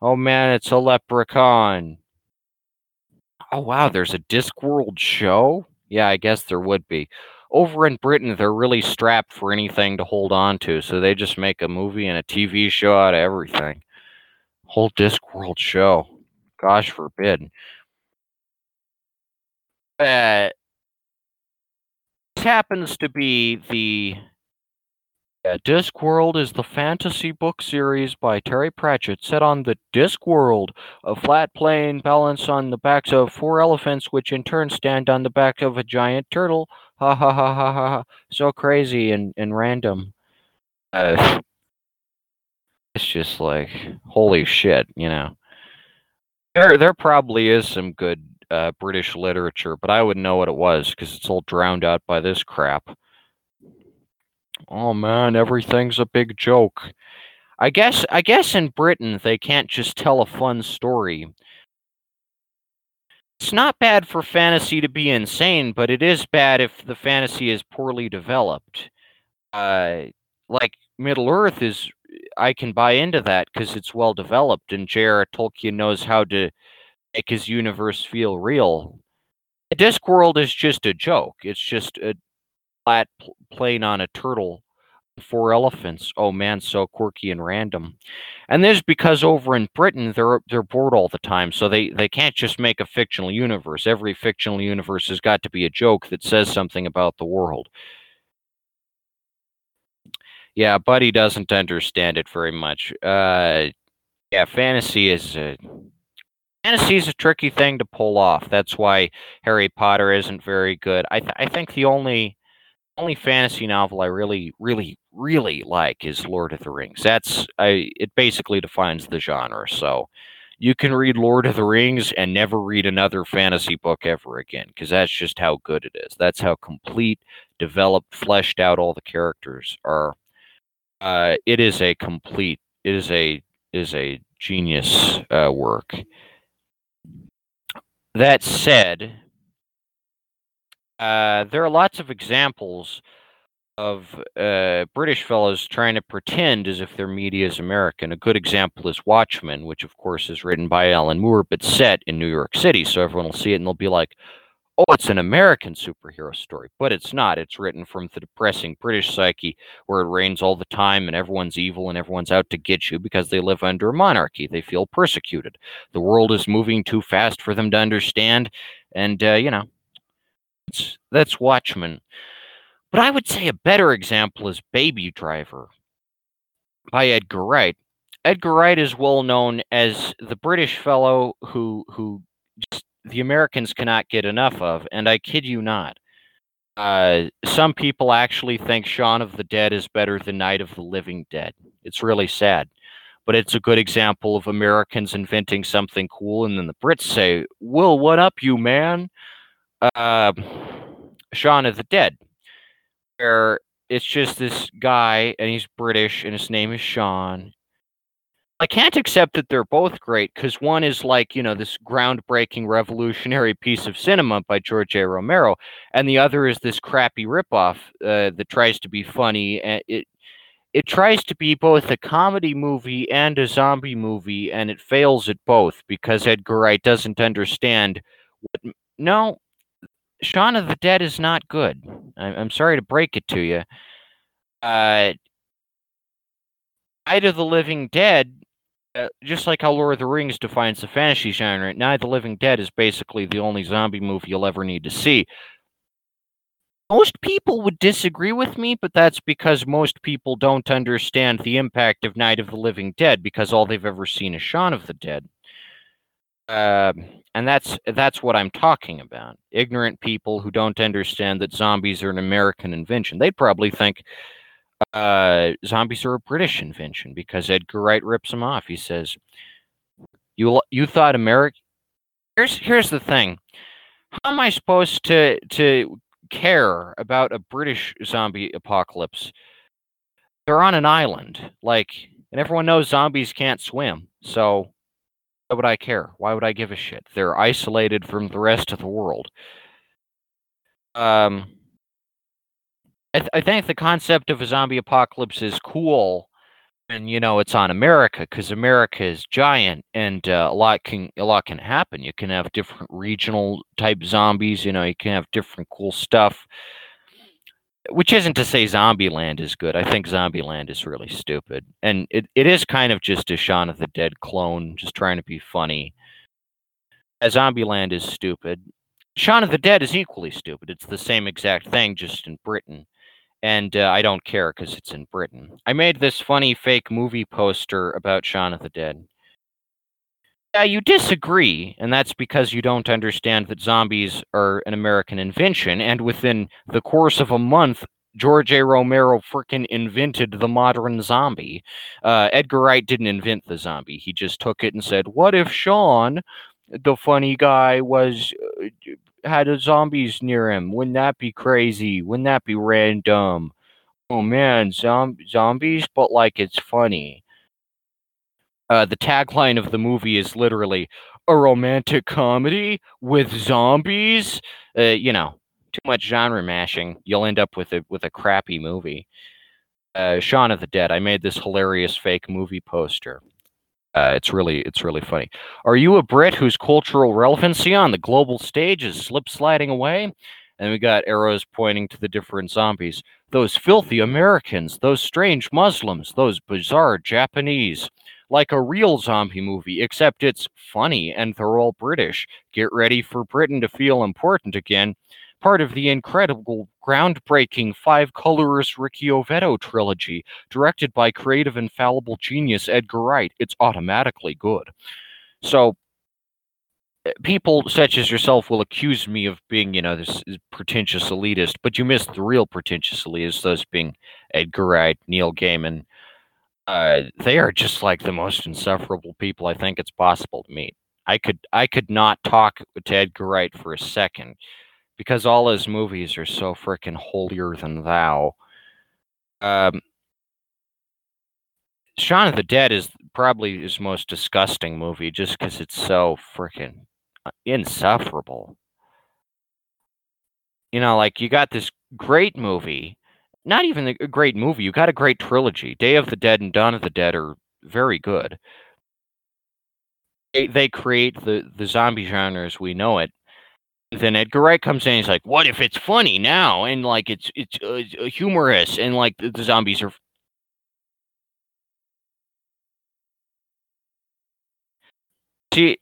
Oh man, it's a leprechaun. Oh wow, there's a Discworld show? Yeah, I guess there would be. Over in Britain, they're really strapped for anything to hold on to, so they just make a movie and a TV show out of everything. Whole Discworld show. Gosh forbid. Uh, this happens to be the uh, Discworld is the fantasy book series by Terry Pratchett set on the Discworld, a flat plane balanced on the backs of four elephants, which in turn stand on the back of a giant turtle. Ha ha ha ha ha! ha. So crazy and, and random. Uh, it's just like holy shit, you know. There there probably is some good uh, British literature, but I wouldn't know what it was because it's all drowned out by this crap. Oh man, everything's a big joke. I guess I guess in Britain they can't just tell a fun story. It's not bad for fantasy to be insane, but it is bad if the fantasy is poorly developed. Uh, like Middle Earth is, I can buy into that because it's well developed, and J.R.R. Tolkien knows how to make his universe feel real. Discworld is just a joke. It's just a flat pl- plane on a turtle, four elephants. Oh man, so quirky and random. And this is because over in Britain they're they're bored all the time, so they they can't just make a fictional universe. Every fictional universe has got to be a joke that says something about the world. Yeah, Buddy doesn't understand it very much. Uh, yeah, fantasy is a fantasy is a tricky thing to pull off. That's why Harry Potter isn't very good. I th- I think the only only fantasy novel I really really really like is Lord of the Rings. That's I it basically defines the genre. So you can read Lord of the Rings and never read another fantasy book ever again because that's just how good it is. That's how complete, developed, fleshed out all the characters are. Uh, it is a complete. It is a is a genius uh, work. That said, uh, there are lots of examples of uh, British fellows trying to pretend as if their media is American. A good example is Watchmen, which of course is written by Alan Moore, but set in New York City. So everyone will see it and they'll be like, oh, it's an American superhero story. But it's not. It's written from the depressing British psyche where it rains all the time and everyone's evil and everyone's out to get you because they live under a monarchy. They feel persecuted. The world is moving too fast for them to understand. And, uh, you know, it's, that's Watchmen. But I would say a better example is Baby Driver by Edgar Wright. Edgar Wright is well known as the British fellow who who just the Americans cannot get enough of, and I kid you not. Uh, some people actually think Shaun of the Dead is better than Night of the Living Dead. It's really sad, but it's a good example of Americans inventing something cool, and then the Brits say, "Will what up, you man?" Uh, Shaun of the Dead where it's just this guy and he's British and his name is Sean. I can't accept that they're both great because one is like, you know, this groundbreaking revolutionary piece of cinema by George A. Romero, and the other is this crappy ripoff uh, that tries to be funny. And it it tries to be both a comedy movie and a zombie movie, and it fails at both because Edgar Wright doesn't understand what. No, Shaun of the Dead is not good. I- I'm sorry to break it to you. Uh, Night of the Living Dead, uh, just like how Lord of the Rings defines the fantasy genre, Night of the Living Dead is basically the only zombie movie you'll ever need to see. Most people would disagree with me, but that's because most people don't understand the impact of Night of the Living Dead because all they've ever seen is Shaun of the Dead. Um, and that's that's what I'm talking about. Ignorant people who don't understand that zombies are an American invention. They'd probably think uh, zombies are a British invention because Edgar Wright rips them off. He says, "You you thought America." Here's here's the thing. How am I supposed to to care about a British zombie apocalypse? They're on an island, like, and everyone knows zombies can't swim. So Why would I care? Why would I give a shit? They're isolated from the rest of the world. Um, I, th- I think the concept of a zombie apocalypse is cool, and you know it's on America because America is giant, and uh, a lot can a lot can happen. You can have different regional type zombies. You know, you can have different cool stuff. Which isn't to say Zombieland is good. I think Zombieland is really stupid, and it, it is kind of just a Shaun of the Dead clone, just trying to be funny. As Zombieland is stupid. Shaun of the Dead is equally stupid. It's the same exact thing, just in Britain and uh, I don't care because it's in Britain. I made this funny fake movie poster about Shaun of the Dead. Yeah, you disagree, and that's because you don't understand that zombies are an American invention, and within the course of a month, George A. Romero frickin' invented the modern zombie. Uh, Edgar Wright didn't invent the zombie. He just took it and said, What if Shaun, the funny guy, was uh, had a zombies near him. Wouldn't that be crazy? Wouldn't that be random? Oh man, zom- zombies, but like it's funny. Uh, the tagline of the movie is literally a romantic comedy with zombies. Uh, you know, too much genre mashing, you'll end up with a with a crappy movie. Uh, Shaun of the Dead. I made this hilarious fake movie poster. Uh, it's really it's really funny. Are you a Brit whose cultural relevancy on the global stage is slip sliding away? And we got arrows pointing to the different zombies. Those filthy Americans, those strange Muslims, those bizarre Japanese. Like a real zombie movie, except it's funny and they're all British. Get ready for Britain to feel important again part of the incredible, groundbreaking Five Colors Ricciofetto trilogy, directed by creative infallible genius Edgar Wright. It's automatically good. So, eh, people such as yourself will accuse me of being, you know, this pretentious elitist, but you missed the real pretentious elitist, those being Edgar Wright, Neil Gaiman. Uh, they are just like the most insufferable people I think it's possible to meet. I could I could not talk to Edgar Wright for a second because all his movies are so freaking holier than thou. Um, Shaun of the Dead is probably his most disgusting movie just because it's so freaking insufferable. You know, like you got this great movie, not even a great movie, you got a great trilogy. Day of the Dead and Dawn of the Dead are very good. They, they create the, the zombie genre as we know it, then Edgar Wright comes in. He's like, "What if it's funny now and like it's it's uh, humorous and like the, the zombies are." See,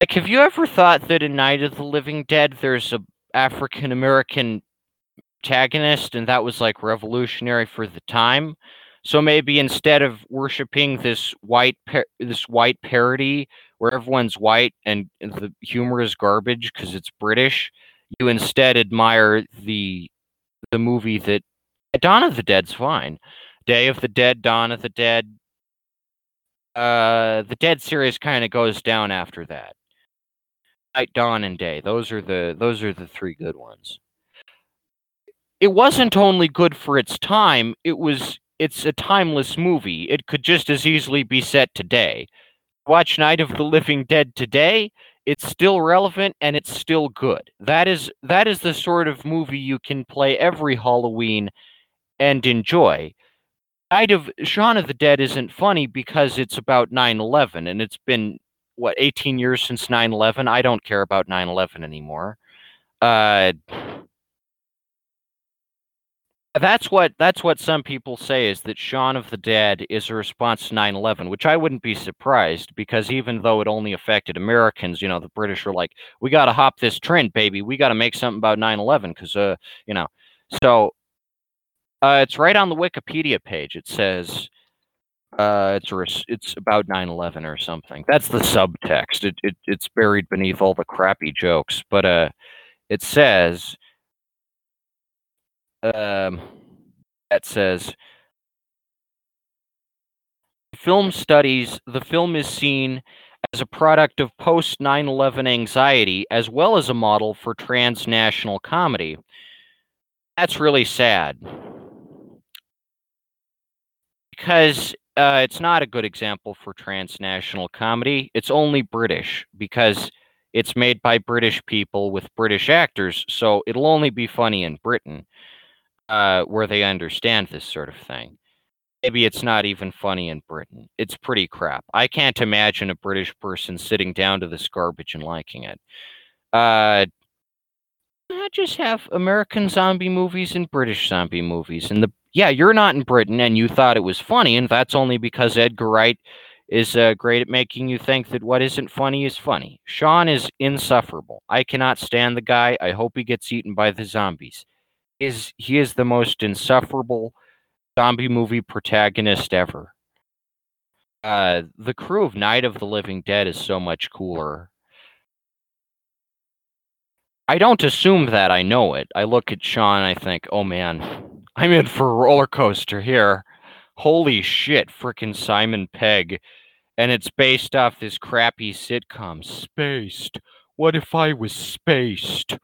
like, have you ever thought that in Night of the Living Dead, there's a African American protagonist, and that was like revolutionary for the time? So maybe instead of worshiping this white par- this white parody where everyone's white and the humor is garbage because it's British, you instead admire the the movie that Dawn of the Dead's fine. Day of the Dead, Dawn of the Dead. Uh, the Dead series kind of goes down after that. Night, Dawn, and Day. Those are the those are the three good ones. It wasn't only good for its time; it was it's a timeless movie. It could just as easily be set today. Watch Night of the Living Dead today, it's still relevant and it's still good. That is that is the sort of movie you can play every Halloween and enjoy. Night of Shaun of the Dead isn't funny because it's about 9/11 and it's been what 18 years since 9/11. I don't care about 9/11 anymore. Uh that's what that's what some people say is that Shaun of the Dead is a response to 9/11, which I wouldn't be surprised because even though it only affected Americans, you know, the British are like, we got to hop this trend, baby. We got to make something about 9/11 because, uh, you know, so uh, it's right on the Wikipedia page. It says uh, it's a, it's about 9/11 or something. That's the subtext. It, it it's buried beneath all the crappy jokes, but uh, it says um, that says film studies the film is seen as a product of post 9/11 anxiety as well as a model for transnational comedy. That's really sad. Because uh, it's not a good example for transnational comedy. It's only British because it's made by British people with British actors, so it'll only be funny in Britain, uh, where they understand this sort of thing. Maybe it's not even funny in Britain. It's pretty crap. I can't imagine a British person sitting down to this garbage and liking it. Uh, I just have American zombie movies and British zombie movies, and the yeah, you're not in Britain, and you thought it was funny, and that's only because Edgar Wright is uh, great at making you think that what isn't funny is funny. Sean is insufferable. I cannot stand the guy. I hope he gets eaten by the zombies. Is he is the most insufferable zombie movie protagonist ever. Uh, the crew of Night of the Living Dead is so much cooler. I don't assume that I know it. I look at Sean I think, oh man, I'm in for a roller coaster here. Holy shit, frickin' Simon Pegg. And it's based off this crappy sitcom, Spaced. What if I was spaced?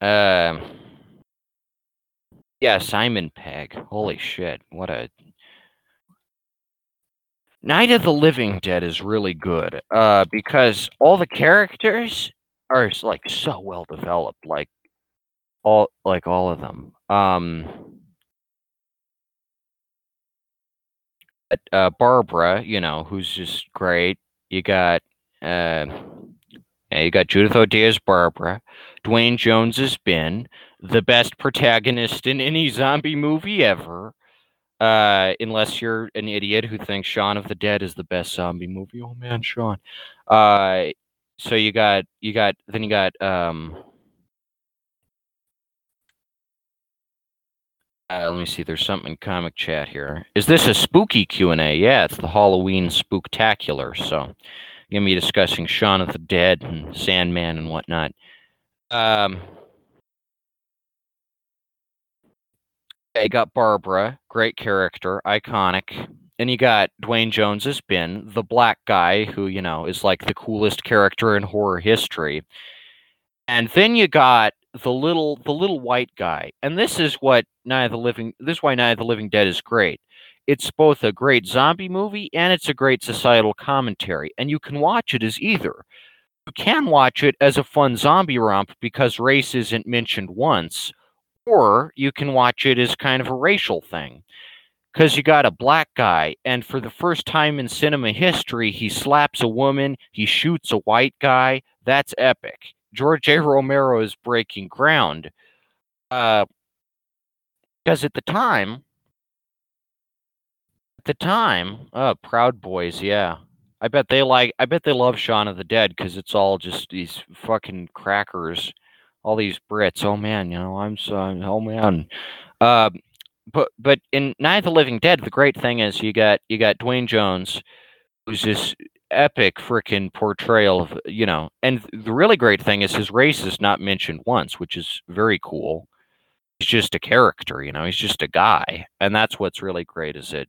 Um. Yeah, Simon Pegg. Holy shit. What a Night of the Living Dead is really good. Uh because all the characters are like so well developed. Like all like all of them. Um uh, Barbara, you know, who's just great. You got uh, you got Judith O'Dea as Barbara. Duane Jones has been the best protagonist in any zombie movie ever. Uh, unless you're an idiot who thinks Shaun of the Dead is the best zombie movie. Oh man, Shaun. Uh, so you got you got then you got um Uh, let me see. There's something in comic chat here. Is this a spooky Q and A? Yeah, it's the Halloween Spooktacular. So, gonna be discussing Shaun of the Dead and Sandman and whatnot. Um, you got Barbara, great character, iconic. And you got Duane Jones as Ben, the black guy who you know is like the coolest character in horror history. And then you got the little the little white guy. And this is what Night of the Living this is why Night of the Living Dead is great. It's both a great zombie movie and it's a great societal commentary. And you can watch it as either. You can watch it as a fun zombie romp because race isn't mentioned once, or you can watch it as kind of a racial thing. Because you got a black guy, and for the first time in cinema history, he slaps a woman, he shoots a white guy. That's epic. George A. Romero is breaking ground. Uh, because at the time, at the time, oh, Proud Boys, yeah. I bet they like, I bet they love Shaun of the Dead because it's all just these fucking crackers, all these Brits. Oh man, you know, I'm so, oh man. Uh, but but in Night of the Living Dead, the great thing is you got you got Duane Jones, who's this epic freaking portrayal of you know and the really great thing is his race is not mentioned once which is very cool he's just a character you know he's just a guy and that's what's really great is it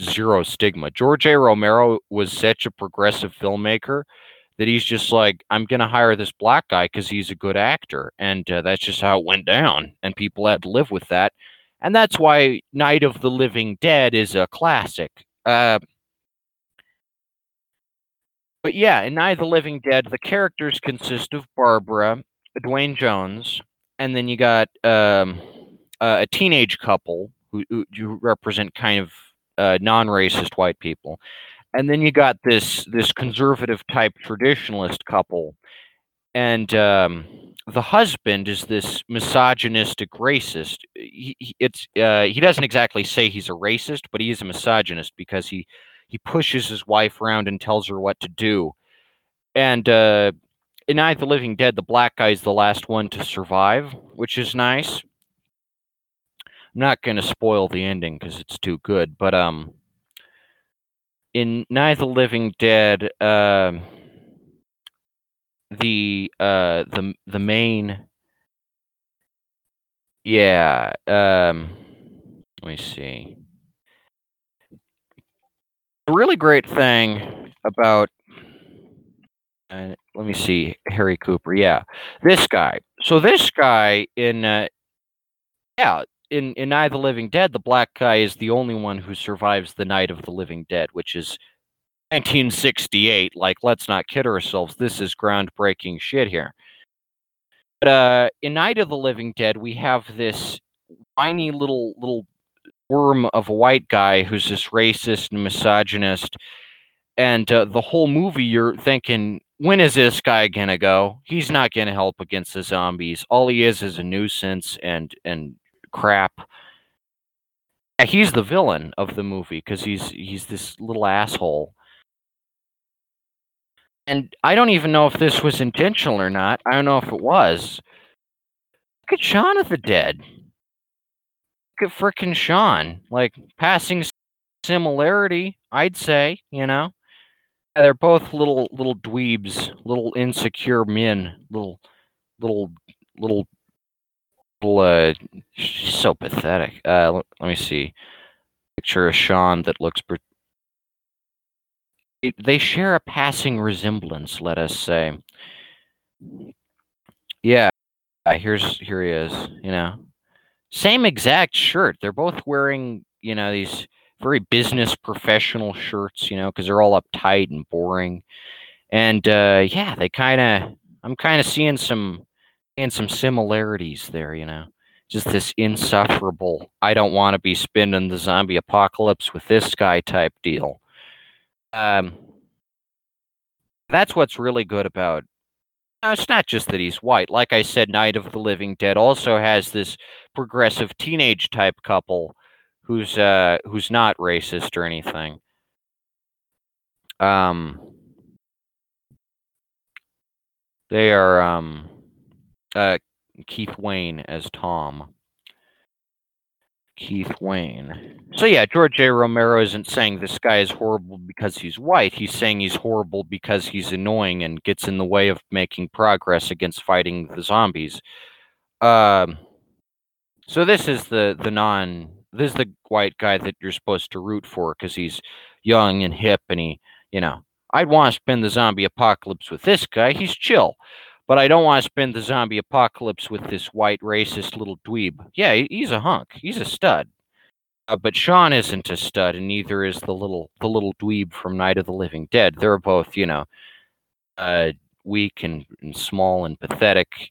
zero stigma. George a. Romero was such a progressive filmmaker that he's just like i'm gonna hire this black guy because he's a good actor and uh, that's just how it went down and people had to live with that and that's why night of the living dead is a classic uh, but yeah, in Night of the Living Dead, the characters consist of Barbara, Duane Jones, and then you got um, uh, a teenage couple who, who, who represent kind of uh, non-racist white people, and then you got this this conservative type traditionalist couple, and um, the husband is this misogynistic racist. He, he it's uh, he doesn't exactly say he's a racist, but he is a misogynist because he he pushes his wife around and tells her what to do. And uh, in Night of the Living Dead, the black guy is the last one to survive, which is nice. I'm not going to spoil the ending because it's too good, but um, in Night of the Living Dead, uh, the uh, the the main, yeah, um, let me see. Really great thing about uh, let me see harry cooper yeah this guy. So this guy in uh, yeah in in Night of the Living Dead, the black guy is the only one who survives the Night of the Living Dead, which is 1968. Like, let's not kid ourselves. This is groundbreaking shit here. But uh, in Night of the Living Dead, we have this whiny little little worm of a white guy who's this racist and misogynist, and uh, the whole movie you're thinking, when is this guy gonna go? He's not gonna help against the zombies. All he is is a nuisance and and crap. Yeah, He's the villain of the movie because he's he's this little asshole. And I don't even know if this was intentional or not. I don't know if it was. Look at Shaun of the Dead. Look at frickin' Sean. Like passing similarity, I'd say, you know. They're both little little dweebs, little insecure men, little little little uh she's so pathetic. Uh let, let me see. Picture of Sean that looks pre- it- they share a passing resemblance, let us say. Yeah, here's here he is, you know. Same exact shirt. They're both wearing, you know, these very business professional shirts, you know, because they're all uptight and boring. And uh yeah, they kind of I'm kind of seeing some seeing some similarities there, you know. Just this insufferable, I don't want to be spending the zombie apocalypse with this guy type deal. Um that's what's really good about no, it's not just that he's white. Like I said, Night of the Living Dead also has this progressive teenage type couple who's uh who's not racist or anything. Um they are um uh Keith Wayne as Tom. Keith Wayne. So yeah, George A. Romero isn't saying this guy is horrible because he's white. He's saying he's horrible because he's annoying and gets in the way of making progress against fighting the zombies. Um, so this is the the non this is the white guy that you're supposed to root for because he's young and hip and he you know I'd want to spend the zombie apocalypse with this guy. He's chill. But I don't want to spend the zombie apocalypse with this white racist little dweeb. Yeah, he's a hunk. He's a stud. Uh, but Sean isn't a stud, and neither is the little the little dweeb from Night of the Living Dead. They're both, you know, uh, weak and, and small and pathetic.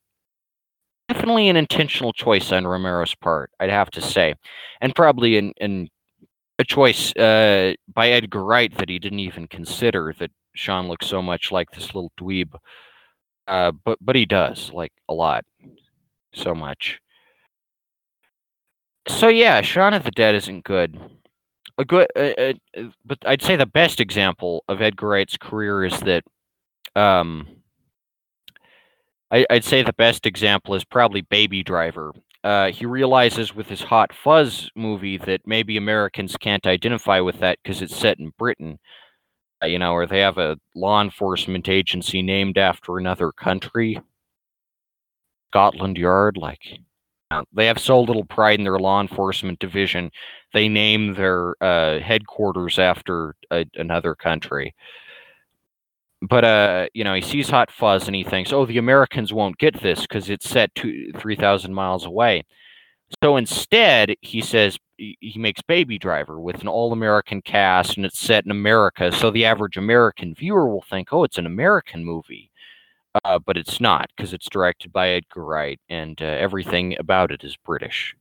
Definitely an intentional choice on Romero's part, I'd have to say, and probably an, an a choice uh, by Edgar Wright that he didn't even consider. That Sean looks so much like this little dweeb, uh, but but he does like a lot, so much. So yeah, Shaun of the Dead isn't good. A good, uh, uh, but I'd say the best example of Edgar Wright's career is that, um, I, I'd say the best example is probably Baby Driver. Uh, he realizes with his Hot Fuzz movie that maybe Americans can't identify with that because it's set in Britain, you know, or they have a law enforcement agency named after another country, Scotland Yard, like uh, they have so little pride in their law enforcement division, they name their uh, headquarters after a, another country. But uh, you know, he sees Hot Fuzz and he thinks, "Oh, the Americans won't get this because it's set two, three thousand miles away." So instead, he says he makes Baby Driver with an all-American cast and it's set in America. So the average American viewer will think, "Oh, it's an American movie." Uh, but it's not because it's directed by Edgar Wright and uh, everything about it is British.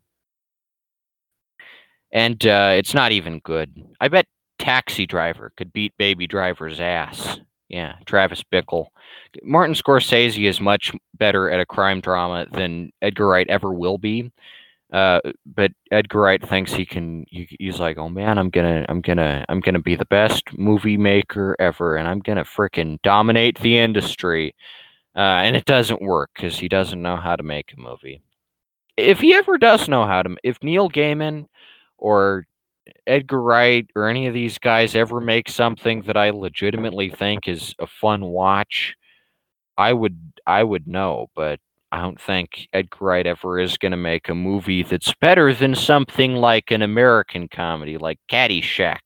And uh, it's not even good. I bet Taxi Driver could beat Baby Driver's ass. Yeah, Travis Bickle. Martin Scorsese is much better at a crime drama than Edgar Wright ever will be. Uh, but Edgar Wright thinks he can. He, he's like, oh man, I'm gonna, I'm gonna, I'm gonna be the best movie maker ever, and I'm gonna frickin' dominate the industry. Uh, and it doesn't work because he doesn't know how to make a movie. If he ever does know how to, if Neil Gaiman or Edgar Wright or any of these guys ever make something that I legitimately think is a fun watch, I would I would know, but I don't think Edgar Wright ever is going to make a movie that's better than something like an American comedy like Caddyshack.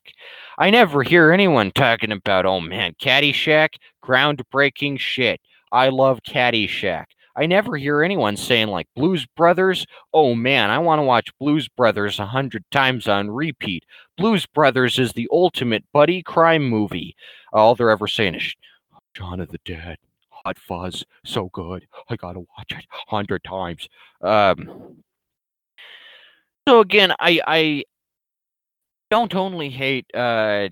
I never hear anyone talking about, oh man, Caddyshack, groundbreaking shit. I love Caddyshack. I never hear anyone saying like Blues Brothers. Oh man, I want to watch Blues Brothers a hundred times on repeat. Blues Brothers is the ultimate buddy crime movie. All they're ever saying is John of the Dead, Hot Fuzz, so good. I gotta watch it a hundred times. Um, so again, I I don't only hate uh,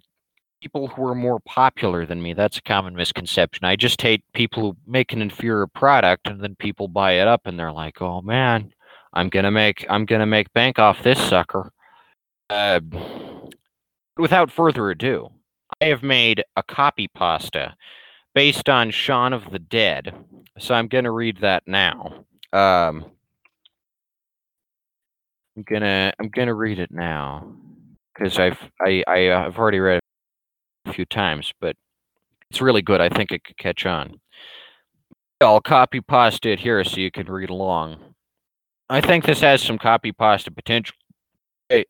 people who are more popular than me. That's a common misconception. I just hate people who make an inferior product and then people buy it up and they're like, "Oh man, I'm gonna make I'm gonna make bank off this sucker." Uh, without further ado, I have made a copy pasta based on Shaun of the Dead, so I'm gonna read that now. Um, I'm gonna I'm gonna read it now because I've I, I uh, I've already read it a few times, but it's really good. I think it could catch on. I'll copy pasta it here so you can read along. I think this has some copy pasta potential.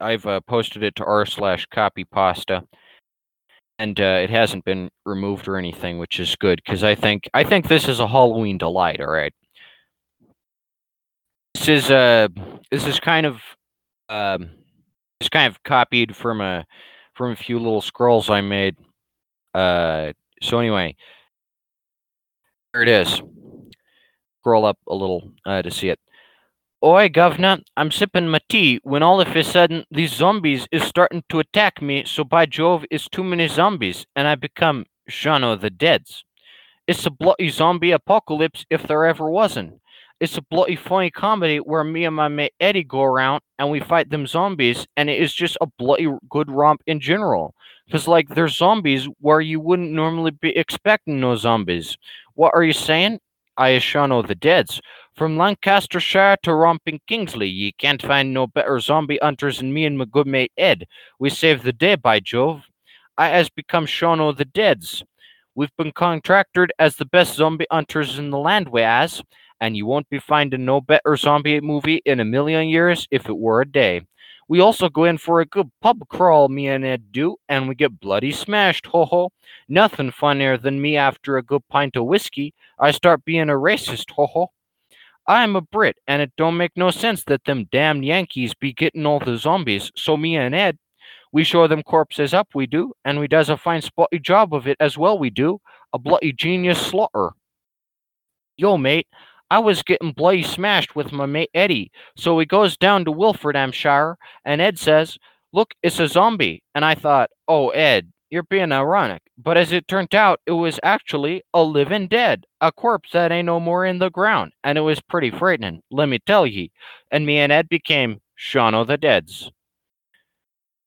I've uh, posted it to r slash copy pasta, and uh, it hasn't been removed or anything, which is good because I think I think this is a Halloween delight. All right, this is uh this is kind of um kind of copied from a from a few little scrolls I made. Uh, so anyway, here it is. Scroll up a little uh, to see it. Oi, governor, I'm sipping my tea when all of a sudden these zombies is starting to attack me. So by Jove, it's too many zombies, and I become Shaun of the Deads. It's a bloody zombie apocalypse if there ever wasn't. It's a bloody funny comedy where me and my mate Eddie go around and we fight them zombies, and it is just a bloody good romp in general. Because like there's zombies where you wouldn't normally be expecting no zombies. What are you saying? I is Shaun of the Deads. From Lancastershire to romping Kingsley, ye can't find no better zombie hunters than me and my good mate Ed. We saved the day, by Jove. I has become Shaun of the Deads. We've been contracted as the best zombie hunters in the land, we has, and you won't be finding no better zombie movie in a million years if it were a day. We also go in for a good pub crawl, me and Ed do, and we get bloody smashed, ho ho. Nothing funnier than me after a good pint of whiskey. I start being a racist, ho ho. I'm a Brit, and it don't make no sense that them damned Yankees be getting all the zombies. So me and Ed, we show them corpses up, we do, and we does a fine spotty job of it as well, we do. A bloody genius slaughter. Yo, mate, I was getting bloody smashed with my mate Eddie. So he goes down to Wilfredhamshire, and Ed says, Look, it's a zombie. And I thought, Oh, Ed, you're being ironic. But as it turned out, it was actually a living dead, a corpse that ain't no more in the ground. And it was pretty frightening, let me tell ye. And me and Ed became Shaun of the Deads.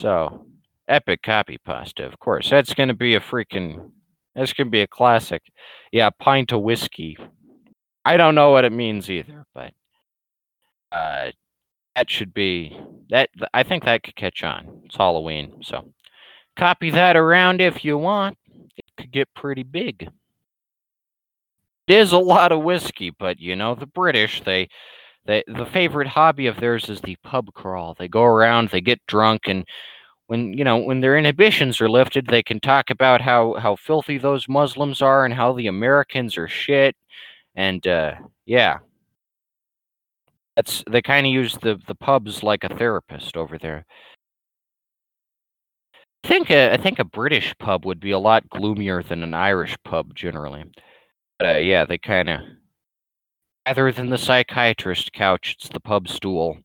So, epic copy pasta, of course. That's going to be a freaking, that's going to be a classic. Yeah, pint of whiskey. I don't know what it means either, but uh, that should be that. I think that could catch on. It's Halloween, so copy that around if you want. It could get pretty big. It is a lot of whiskey, but you know the British they. They, the favorite hobby of theirs is the pub crawl. They go around, they get drunk, and when you know when their inhibitions are lifted, they can talk about how how filthy those Muslims are and how the Americans are shit and uh, yeah, that's they kind of use the the pubs like a therapist over there. I think a, I think a British pub would be a lot gloomier than an Irish pub generally. But uh, yeah, they kind of rather than the psychiatrist couch, it's the pub stool,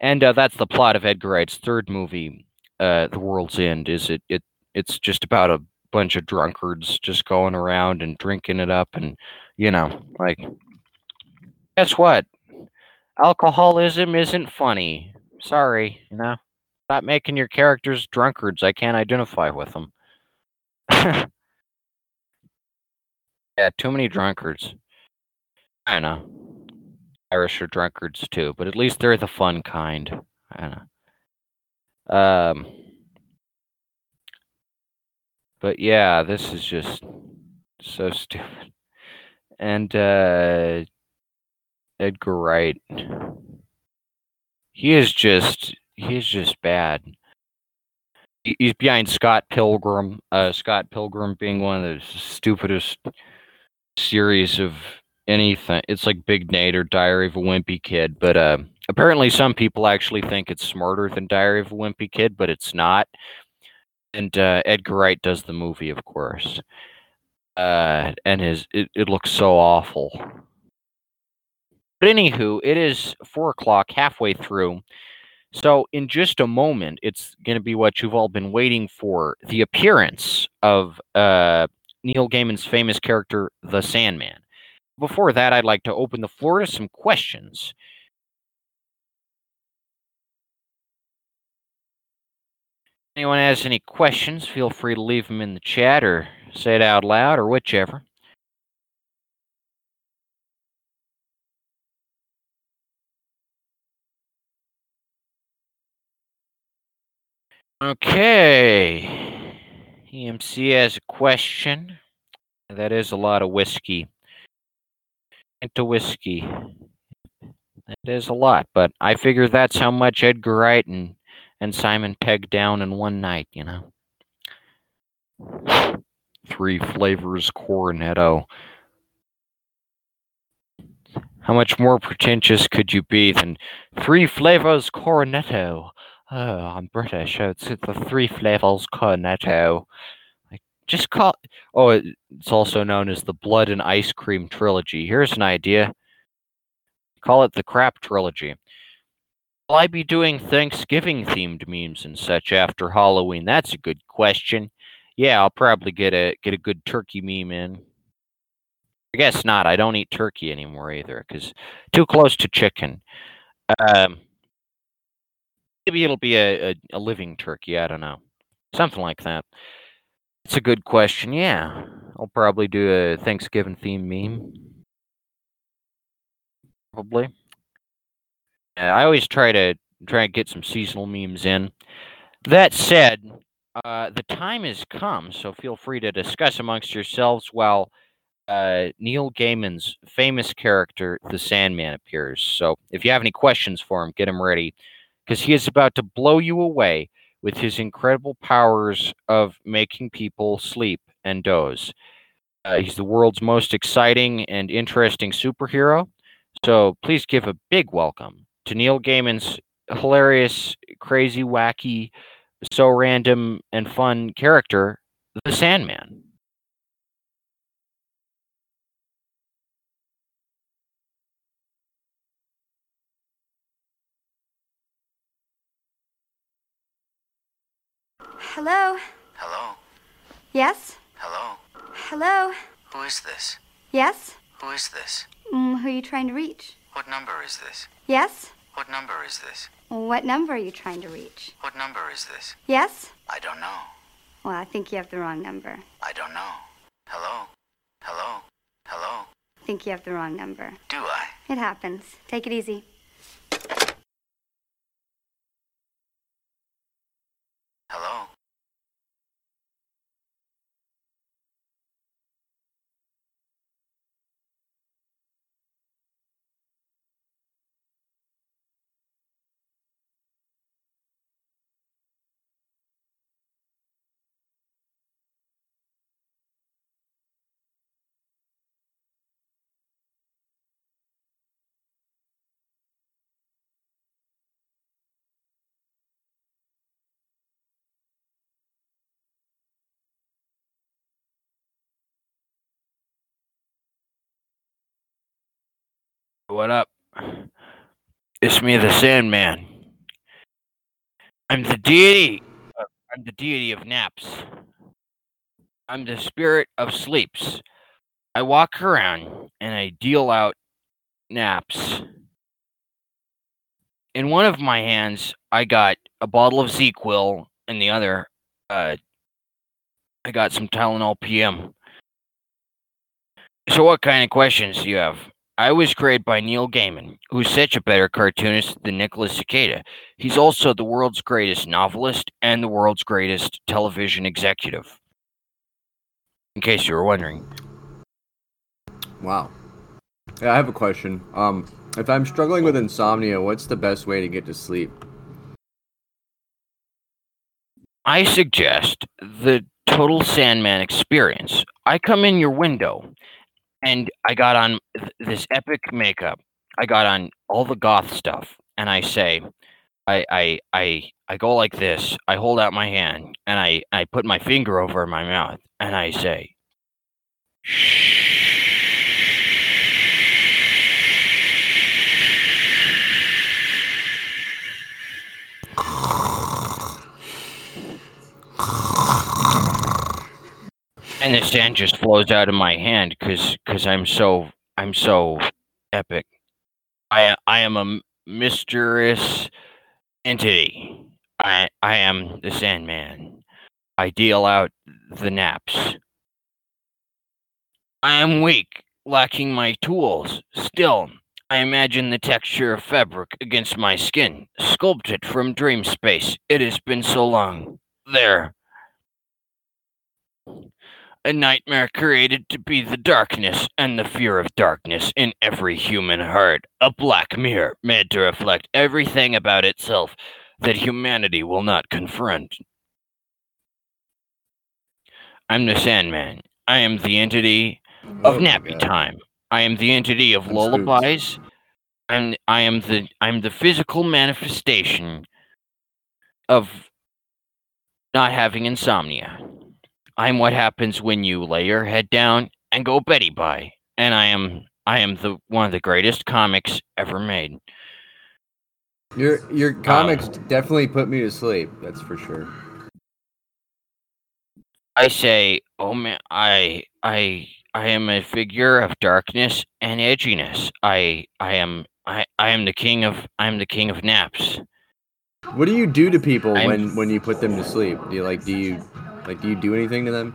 and uh, that's the plot of Edgar Wright's third movie, uh, The World's End. Is it it it's just about a bunch of drunkards just going around and drinking it up and you know like guess what alcoholism isn't funny sorry you know stop making your characters drunkards i can't identify with them yeah too many drunkards. I know. Irish are drunkards too but at least they're the fun kind. I know. Um but yeah, this is just so stupid. And uh Edgar Wright. He is just he is just bad. He's behind Scott Pilgrim. Uh, Scott Pilgrim being one of the stupidest series of anything. It's like Big Nate or Diary of a Wimpy Kid, but uh, apparently some people actually think it's smarter than Diary of a Wimpy Kid, but it's not. And uh, Edgar Wright does the movie, of course. Uh, and his it, it looks so awful. But anywho, it is four o'clock, halfway through. So in just a moment, it's going to be what you've all been waiting for: the appearance of uh, Neil Gaiman's famous character, the Sandman. Before that, I'd like to open the floor to some questions. Anyone has any questions, feel free to leave them in the chat or say it out loud or whichever. Okay. EMC has a question. That is a lot of whiskey. Into whiskey. That is a lot, but I figure that's how much Edgar Wright and, and Simon pegged down in one night, you know. Three flavors cornetto. How much more pretentious could you be than three flavors cornetto? Oh, I'm British. so It's the three flavors cornetto. Like, just call. Oh, it's also known as the Blood and Ice Cream trilogy. Here's an idea. Call it the Crap trilogy. Will I be doing Thanksgiving themed memes and such after Halloween? That's a good question. Yeah, I'll probably get a get a good turkey meme in. I guess not. I don't eat turkey anymore either because too close to chicken. Um, maybe it'll be a, a, a living turkey. I don't know, something like that. It's a good question. Yeah, I'll probably do a Thanksgiving themed meme. Probably. I always try to try and get some seasonal memes in. That said, uh, the time has come, so feel free to discuss amongst yourselves while uh, Neil Gaiman's famous character, the Sandman, appears. So if you have any questions for him, get him ready, because he is about to blow you away with his incredible powers of making people sleep and doze. Uh, he's the world's most exciting and interesting superhero. So please give a big welcome to Neil Gaiman's hilarious, crazy, wacky, so random and fun character, the Sandman. Hello? Hello? Yes? Hello? Hello? Who is this? Yes? Who is this? Mm, who are you trying to reach? What number is this? Yes? What number is this? What number are you trying to reach? What number is this? Yes? I don't know. Well, I think you have the wrong number. I don't know. Hello? Hello? Hello? I think you have the wrong number. Do I? It happens. Take it easy. Hello? What up? It's me, the Sandman. I'm the deity. I'm the deity of naps. I'm the spirit of sleeps. I walk around and I deal out naps. In one of my hands, I got a bottle of ZzzQuil, and the other, uh, I got some Tylenol PM. So, what kind of questions do you have? I was created by Neil Gaiman, who's such a better cartoonist than Nicholas Cicada. He's also the world's greatest novelist and the world's greatest television executive. In case you were wondering. Wow. Yeah, I have a question. Um, if I'm struggling with insomnia, what's the best way to get to sleep? I suggest the total Sandman experience. I come in your window and I got on th- this epic makeup. I got on all the goth stuff, and I say, I I I I go like this. I hold out my hand, and I I put my finger over my mouth, and I say, and the sand just flows out of my hand because because I'm so I'm so epic. I I am a mysterious entity. I I am the Sandman. I deal out the naps. I am weak, lacking my tools. Still, I imagine the texture of fabric against my skin, sculpted from dream space. It has been so long. There. A nightmare created to be the darkness and the fear of darkness in every human heart. A black mirror made to reflect everything about itself that humanity will not confront. I'm the Sandman. I am the entity of Oh nappy God. time. I am the entity of I'm lullabies. And I am the I'm the physical manifestation of not having insomnia. I'm what happens when you lay your head down and go Betty by. And I am I am the one of the greatest comics ever made. Your your um comics definitely put me to sleep. That's for sure. I say, oh man, I I I am a figure of darkness and edginess. I I am I, I am the king of I am the king of naps. What do you do to people I'm- when when you put them to sleep? Do you like do you like do you do anything to them?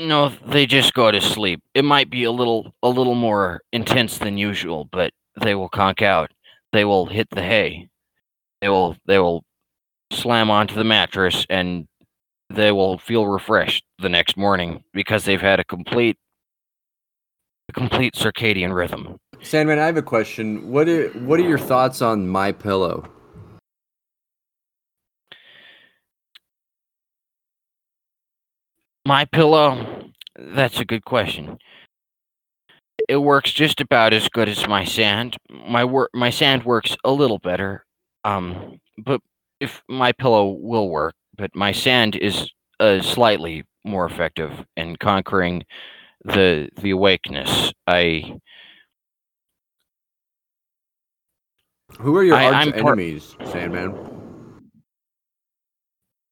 No, they just go to sleep. It might be a little a little more intense than usual, but they will conk out. They will hit the hay. They will they will slam onto the mattress and they will feel refreshed the next morning because they've had a complete a complete circadian rhythm. Sandman, I have a question. What are what are your thoughts on my pillow? My pillow, that's a good question. It works just about as good as my sand. My work my sand works a little better. Um but if my pillow will work, but my sand is uh, slightly more effective in conquering the the awakeness. I Who are your I- arch I'm part- enemies, Sandman?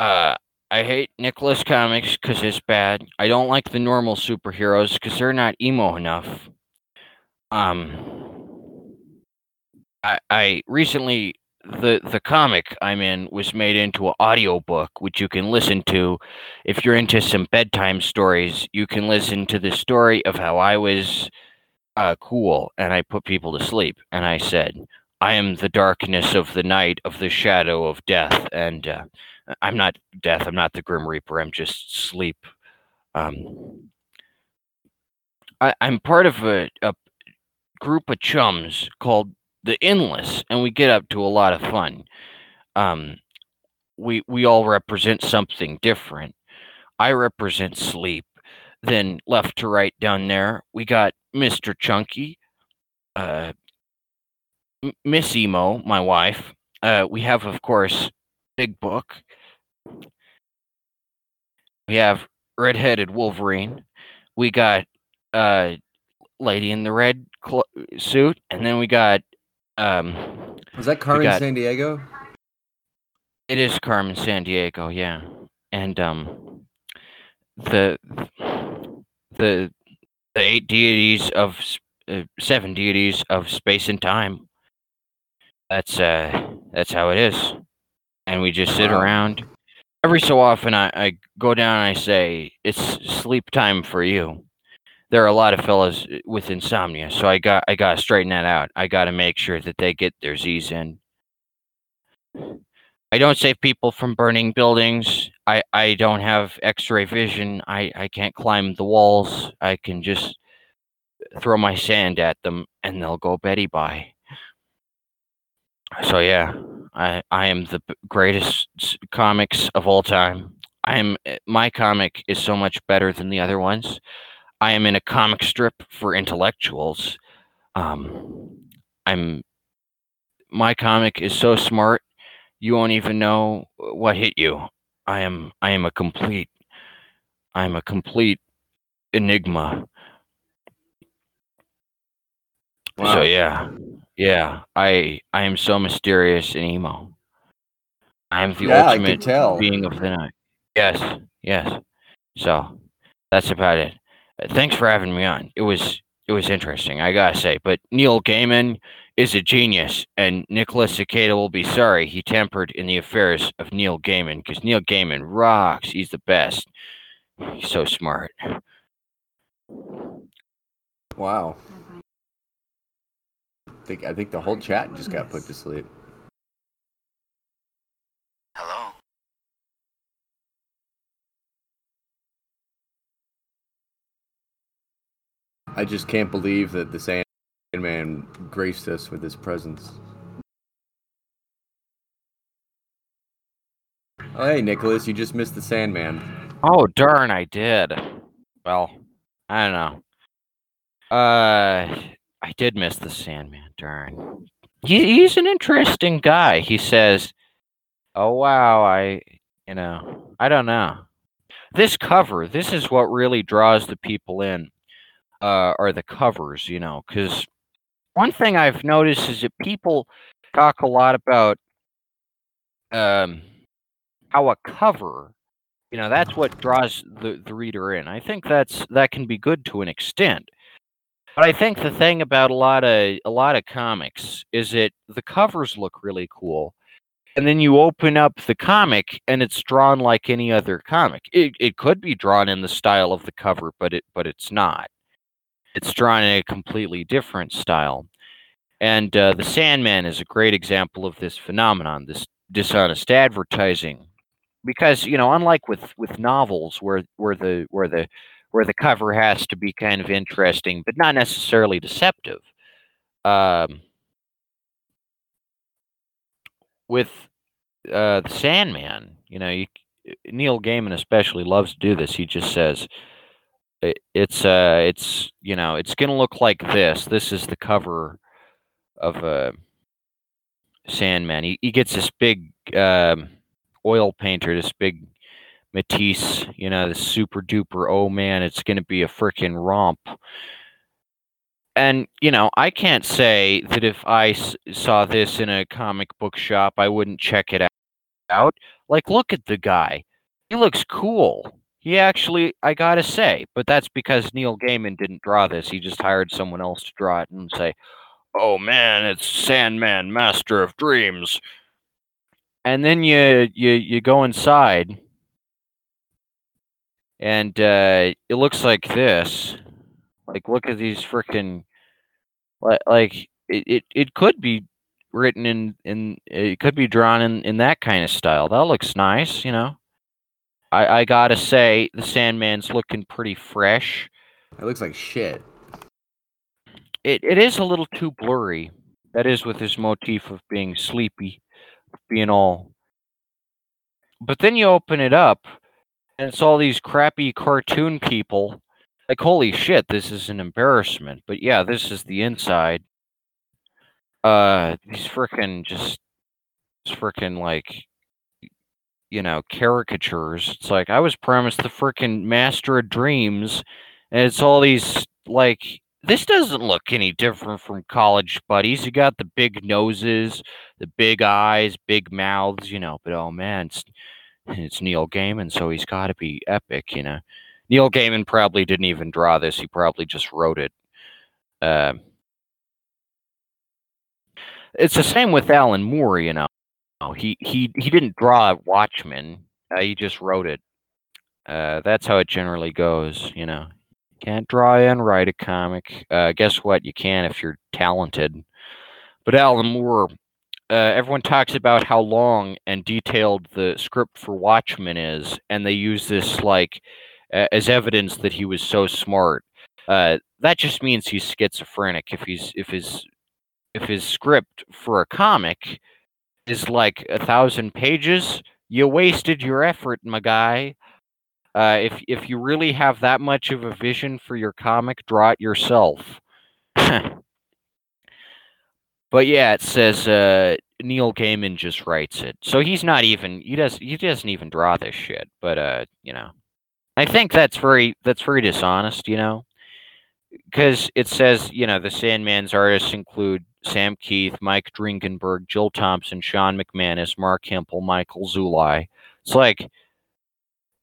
uh I hate Nicholas Comics because it's bad. I don't like the normal superheroes because they're not emo enough. Um, I I recently the the comic I'm in was made into an audiobook which you can listen to if you're into some bedtime stories. You can listen to the story of how I was uh, cool and I put people to sleep. And I said, I am the darkness of the night, of the shadow of death, and uh, I'm not death. I'm not the Grim Reaper. I'm just sleep. Um, I, I'm part of a, a group of chums called the Endless, and we get up to a lot of fun. Um, we we all represent something different. I represent sleep. Then left to right down there, we got Mr. Chunky, uh, Miss Emo, my wife. Uh, we have, of course, Big Book. We have Redheaded Wolverine. We got uh, Lady in the Red cl- suit, and then we got um, Was that Carmen got- San Diego? it is Carmen Sandiego, yeah, and um, the the the eight deities of uh, seven deities of space and time. That's uh, that's how it is, and we just sit Wow. around. Every so often, I, I go down and I say, "It's sleep time for you." There are a lot of fellas uh, with insomnia, so I got I got to straighten that out. I got to make sure that they get their Z's in. I don't save people from burning buildings. I, I don't have x-ray vision. I, I can't climb the walls. I can just throw my sand at them and they'll go Betty by. So yeah, I I am the greatest comics of all time. I am eh, my comic is so much better than the other ones. I am in a comic strip for intellectuals. Um, I'm my comic is so smart you won't even know what hit you. I am I am a complete I'm a complete enigma. Wow. So yeah. Yeah. I I am so mysterious and emo. I am the Yeah, ultimate being of the night. Yes, yes. So that's about it. Uh, Thanks for having me on. It was it was interesting, I gotta say. But Neil Gaiman is a genius, and Nicholas Cicada will be sorry he tampered in the affairs of Neil Gaiman, because Neil Gaiman rocks. He's the best. He's so smart. Wow. I think I think the whole chat just got put to sleep. Hello? I just can't believe that the Sandman graced us with his presence. Oh, hey, Nicholas, you just missed the Sandman. Oh darn, I did. Well, I don't know. Uh, I did miss the Sandman. Darn. He, he's an interesting guy. He says, "Oh wow, I, you know, I don't know." This cover, this is what really draws the people in. Uh, are the covers, you know? Because one thing I've noticed is that people talk a lot about um how a cover you know that's what draws the, the reader in i think that's that can be good to an extent but i think the thing about a lot of a lot of comics is that the covers look really cool and then you open up the comic and it's drawn like any other comic. It, it could be drawn in the style of the cover but it but it's not. It's drawn in a completely different style. And uh, the sandman is a great example of this phenomenon this dishonest advertising because you know unlike with with novels where where the where the where the cover has to be kind of interesting but not necessarily deceptive. Um with uh the sandman you know you, neil gaiman especially loves to do this. He just says "I- it's uh it's you know it's gonna look like this. This is the cover of a sandman. He, he gets this big um oil painter, this big Matisse, you know, the super duper, oh man, it's going to be a freaking romp. And, you know, I can't say that if I s- saw this in a comic book shop, I wouldn't check it out. Like, look at the guy. He looks cool. He actually, I gotta say, but that's because Neil Gaiman didn't draw this. He just hired someone else to draw it and say, oh man, it's Sandman, Master of Dreams and then you you you go inside and uh it looks like this. Like look at these freaking like like it, it it could be written in in it could be drawn in in that kind of style. That looks nice you know? I i gotta say the sandman's looking pretty fresh. It looks like shit. it, it is a little too blurry. That is with his motif of being sleepy being all. But then you open it up and it's all these crappy cartoon people. Like holy shit this is an embarrassment but yeah this is the inside. Uh these freaking just freaking like you know caricatures. It's like i was promised the freaking master of dreams and it's all these like this doesn't look any different from college buddies. You got the big noses the big eyes big mouths you know but oh man it's Neil Gaiman, so he's got to be epic, you know. Neil Gaiman probably didn't even draw this; he probably just wrote it. Um it's the same with Alan Moore, you know. He he he didn't draw Watchmen; uh, he just wrote it. Uh, that's how it generally goes, you know. Can't draw and write a comic. Uh, guess what? You can if you're talented. But Alan Moore, uh, everyone talks about how long and detailed the script for Watchmen is, and they use this like a- as evidence that he was so smart. Uh, that just means he's schizophrenic. If he's if his if his script for a comic is like a thousand pages, you wasted your effort, my guy. Uh, if if you really have that much of a vision for your comic, draw it yourself. but yeah, it says uh, Neil Gaiman just writes it, so he's not even he does he doesn't even draw this shit. But uh, you know, I think that's very that's very dishonest. You know, because it says you know the Sandman's artists include Sam Kieth, Mike Dringenberg, Jill Thompson, Shawn McManus, Marc Hempel, Michael Zulli. It's like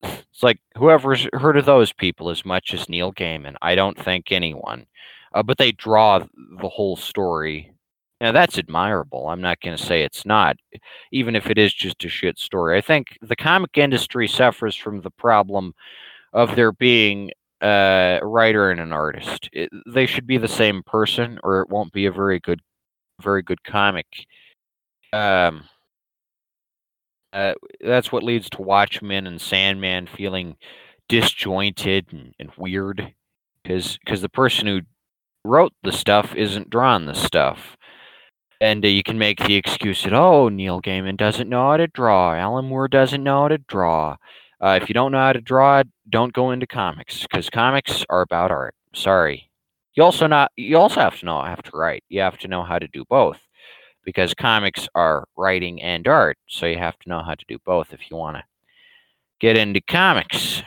it's like whoever's heard of those people as much as Neil Gaiman. I don't think anyone, uh, but they draw the whole story. Now that's admirable. I'm not going to say it's not, even if it is just a shit story. I think the comic industry suffers from the problem of there being a writer and an artist. It, they should be the same person, or it won't be a very good, very good comic. Um, uh, that's what leads to Watchmen and Sandman feeling disjointed and, and weird, because because the person who wrote the stuff isn't drawing the stuff. And uh, you can make the excuse that, oh, Neil Gaiman doesn't know how to draw. Alan Moore doesn't know how to draw. Uh, if you don't know how to draw, don't go into comics because comics are about art. Sorry. You also not. You also have to know how to write. You have to know how to do both because comics are writing and art. So you have to know how to do both if you want to get into comics.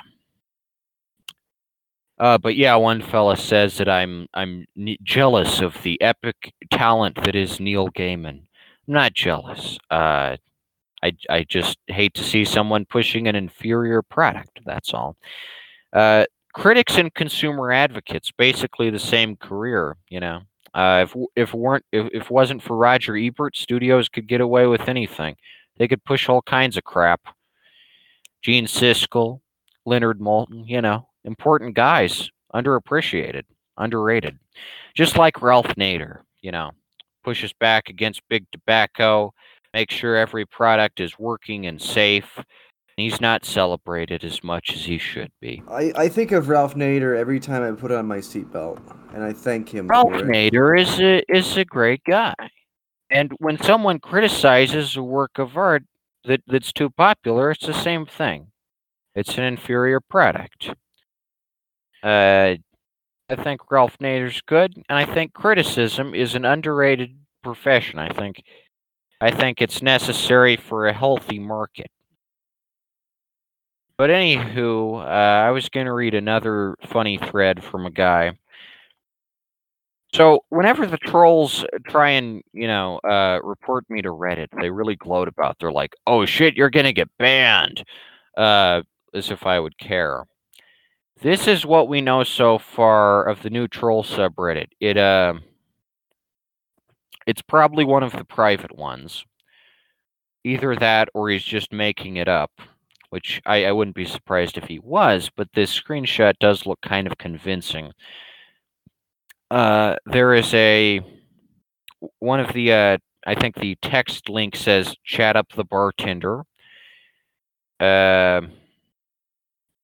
Uh, but yeah, one fella says that I'm I'm ne- jealous of the epic talent that is Neil Gaiman. I'm not jealous. Uh, I I just hate to see someone pushing an inferior product. That's all. Uh, critics and consumer advocates, basically the same career. You know, uh, if if weren't if, if wasn't for Roger Ebert, studios could get away with anything. They could push all kinds of crap. Gene Siskel, Leonard Maltin, you know, important guys, underappreciated, underrated. Just like Ralph Nader, you know, pushes back against big tobacco, makes sure every product is working and safe. He's not celebrated as much as he should be. I, I think of Ralph Nader every time I put on my seatbelt, and I thank him Ralph for it. Nader is a is a great guy, and when someone criticizes a work of art that, that's too popular, it's the same thing. It's an inferior product. Uh, I think Ralph Nader's good, and I think criticism is an underrated profession. I think, I think it's necessary for a healthy market. But anywho, uh, I was going to read another funny thread from a guy. So whenever the trolls try and you know uh, report me to Reddit, they really gloat about. They're like, "Oh shit, you're gonna get banned," uh, as if I would care. This is what we know so far of the new troll subreddit. It uh, it's probably one of the private ones. Either that, or he's just making it up, which I, I wouldn't be surprised if he was. But this screenshot does look kind of convincing uh, there is a one of the uh, I think the text link says chat up the bartender. Uh,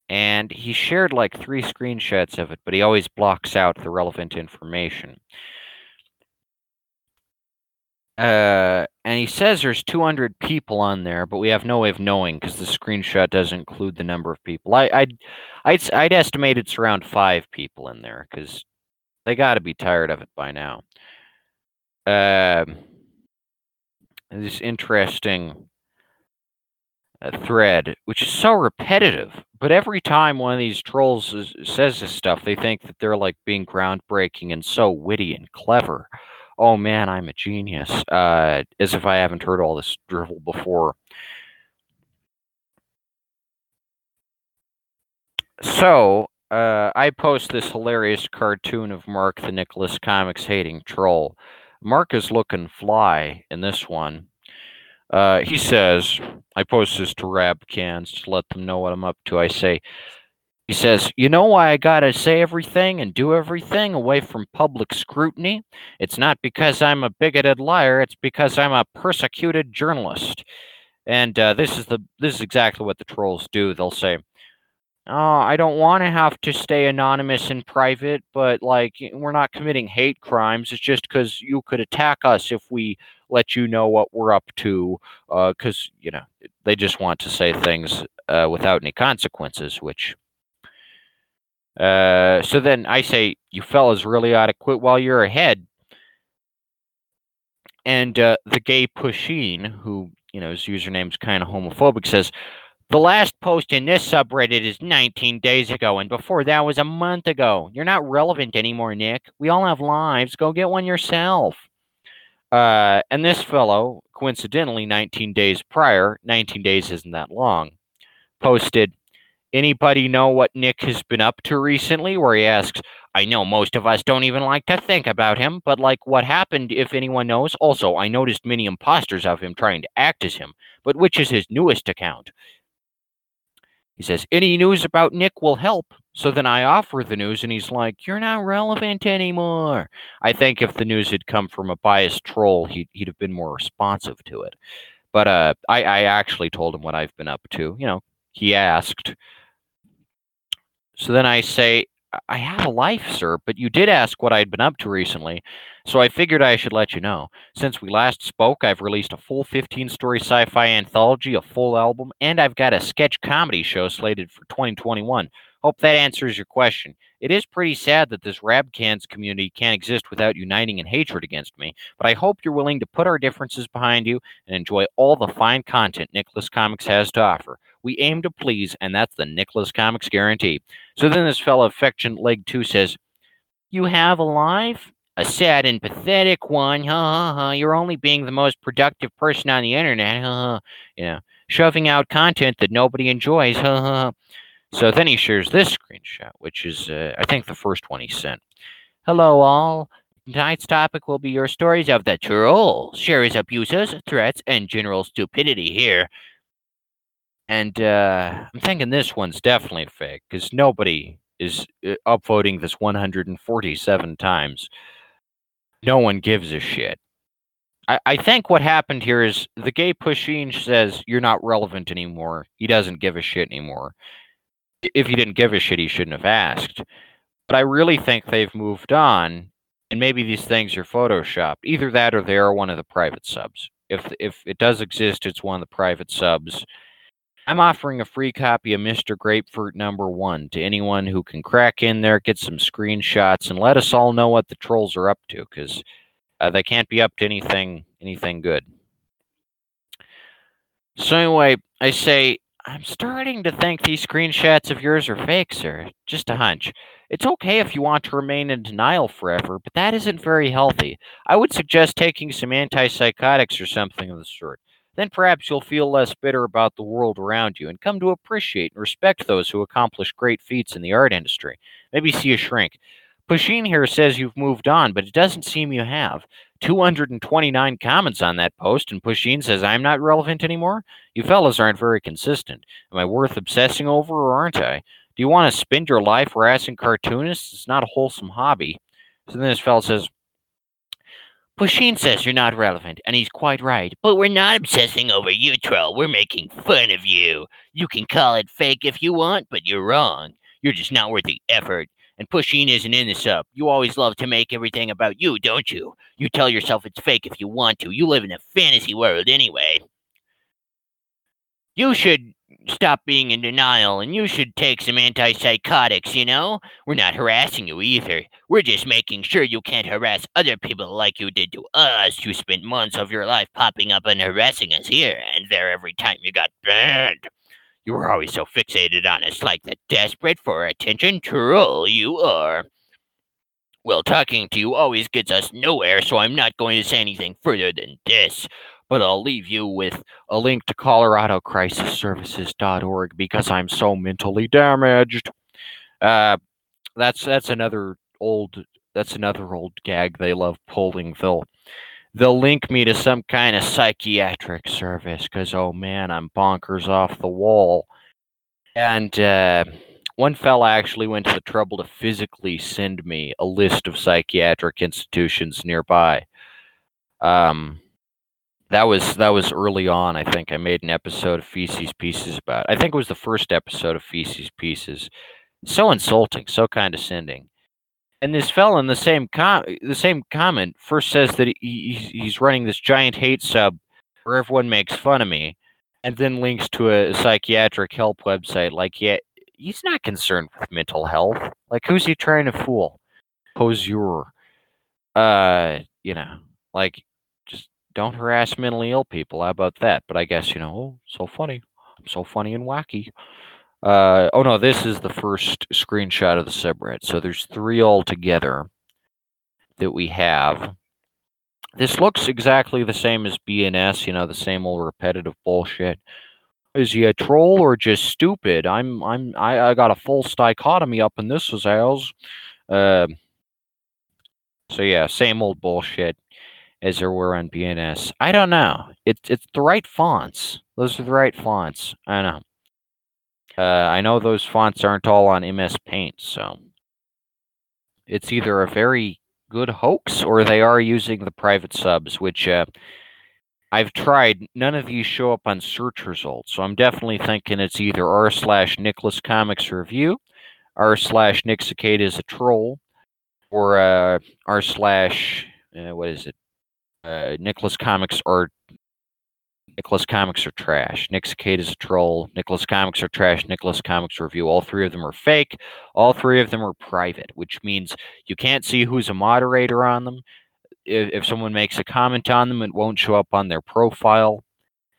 and he shared like three screenshots of it, but he always blocks out the relevant information. Uh, and he says there's 200 people on there, but we have no way of knowing because the screenshot doesn't include the number of people. I, I'd, I'd, I'd estimate it's around five people in there because they got to be tired of it by now. Uh, this interesting thread, which is so repetitive, but every time one of these trolls is, says this stuff, they think that they're like being groundbreaking and so witty and clever. Oh man, I'm a genius. Uh, as if I haven't heard all this drivel before. So, uh, I post this hilarious cartoon of Mark the Nicholas Comics hating troll. Mark is looking fly in this one. Uh, he says, I post this to Rab Cans to let them know what I'm up to. I say, he says, You know why I gotta say everything and do everything away from public scrutiny? It's not because I'm a bigoted liar, it's because I'm a persecuted journalist. And uh, this is the this is exactly what the trolls do. They'll say, oh, I don't want to have to stay anonymous and private, but like we're not committing hate crimes. It's just because you could attack us if we let you know what we're up to. Because you know they just want to say things uh, without any consequences, which. Uh, so then I say, you fellas really ought to quit while you're ahead. And uh, the gay Pusheen, who you know his username's kind of homophobic, says, the last post in this subreddit is 19 days ago, and before that was a month ago. You're not relevant anymore, Nick. We all have lives. Go get one yourself. Uh, and this fellow, coincidentally, 19 days prior, 19 days isn't that long, posted, Anybody know what Nick has been up to recently? Where he asks, I know most of us don't even like to think about him, but like what happened if anyone knows? Also, I noticed many imposters of him trying to act as him, but which is his newest account? He says, Any news about Nick will help. So then I offer the news, and he's like, You're not relevant anymore. I think if the news had come from a biased troll, he'd, he'd have been more responsive to it. But uh, I, I actually told him what I've been up to. You know, he asked. So then I say, I have a life, sir, but you did ask what I'd been up to recently, so I figured I should let you know. Since we last spoke, I've released a full 15 story sci fi anthology, a full album, and I've got a sketch comedy show slated for 2021. Hope that answers your question. It is pretty sad that this Rabcans community can't exist without uniting in hatred against me, but I hope you're willing to put our differences behind you and enjoy all the fine content Nicholas Comics has to offer. We aim to please, and that's the Nicholas Comics guarantee. So then this fellow Affection Leg 2 says, You have a life? A sad and pathetic one. Ha ha ha. You're only being the most productive person on the internet. Ha ha. Know, shoving out content that nobody enjoys. Ha ha. So then he shares this screenshot, which is, uh, I think, the first one he sent. Hello, all. Tonight's topic will be your stories of the troll, Sherry's abuses, threats, and general stupidity here. And uh, I'm thinking this one's definitely fake because nobody is uh, upvoting this 147 times. No one gives a shit. I, I think what happened here is the gay Pusheen says you're not relevant anymore. He doesn't give a shit anymore. If he didn't give a shit, he shouldn't have asked. But I really think they've moved on, and maybe these things are photoshopped. Either that, or they are one of the private subs. If if it does exist, it's one of the private subs I'm offering a free copy of Mr. Grapefruit number one to anyone who can crack in there, get some screenshots, and let us all know what the trolls are up to, because uh, they can't be up to anything anything good. So anyway, I say I'm starting to think these screenshots of yours are fake, sir. Just a hunch. It's okay if you want to remain in denial forever, but that isn't very healthy. I would suggest taking some antipsychotics or something of the sort then perhaps you'll feel less bitter about the world around you and come to appreciate and respect those who accomplish great feats in the art industry. Maybe see a shrink. Pusheen here says you've moved on, but it doesn't seem you have. 229 comments on that post, and Pusheen says I'm not relevant anymore? You fellas aren't very consistent. Am I worth obsessing over, or aren't I? Do you want to spend your life harassing cartoonists? It's not a wholesome hobby. So then this fellow says, Pusheen says you're not relevant, and he's quite right. But we're not obsessing over you, troll. We're making fun of you. You can call it fake if you want, but you're wrong. You're just not worth the effort. And Pusheen isn't in this up. You always love to make everything about you, don't you? You tell yourself it's fake if you want to. You live in a fantasy world anyway. You should stop being in denial and you should take some antipsychotics, you know? We're not harassing you either. We're just making sure you can't harass other people like you did to us. You spent months of your life popping up and harassing us here and there every time you got banned. You were always so fixated on us like the desperate for attention troll you are. Well, talking to you always gets us nowhere, so I'm not going to say anything further than this but I'll leave you with a link to coloradocrisisservices.org because I'm so mentally damaged. Uh, that's that's another old that's another old gag they love pulling. They'll they'll link me to some kind of psychiatric service because oh man, I'm bonkers off the wall. And uh, one fella actually went to the trouble to physically send me a list of psychiatric institutions nearby. Um, That was that was early on. I think I made an episode of Feces Pieces about. I think it was the first episode of Feces Pieces. So insulting, so condescending. And this fella in the same com- the same comment first says that he, he's, running this giant hate sub where everyone makes fun of me, and then links to a psychiatric help website. Like, yeah, he's not concerned with mental health. Like, who's he trying to fool? Poseur. Uh, you know, like, don't harass mentally ill people. How about that? But I guess you know, oh, so funny. I'm so funny and wacky. Uh, oh no, this is the first screenshot of the subreddit. So there's three altogether that we have. This looks exactly the same as BNS, you know, the same old repetitive bullshit. Is he a troll or just stupid? I'm I'm I, I got a false dichotomy up in this as ours. Uh, so yeah, same old bullshit as there were on BNS. I don't know. It's it's the right fonts. Those are the right fonts. I know. Uh, I know those fonts aren't all on MS Paint, so it's either a very good hoax or they are using the private subs, which uh, I've tried. None of these show up on search results, so I'm definitely thinking it's either r slash Nicholas Comics Review, r slash Nick Cicada is a troll, or uh, r slash uh, what is it? Uh, Nicholas Comics or Nicholas Comics are trash. Nick Cicada is a troll. Nicholas Comics are trash. Nicholas Comics Review. All three of them are fake. All three of them are private, which means you can't see who's a moderator on them. If, if someone makes a comment on them, it won't show up on their profile.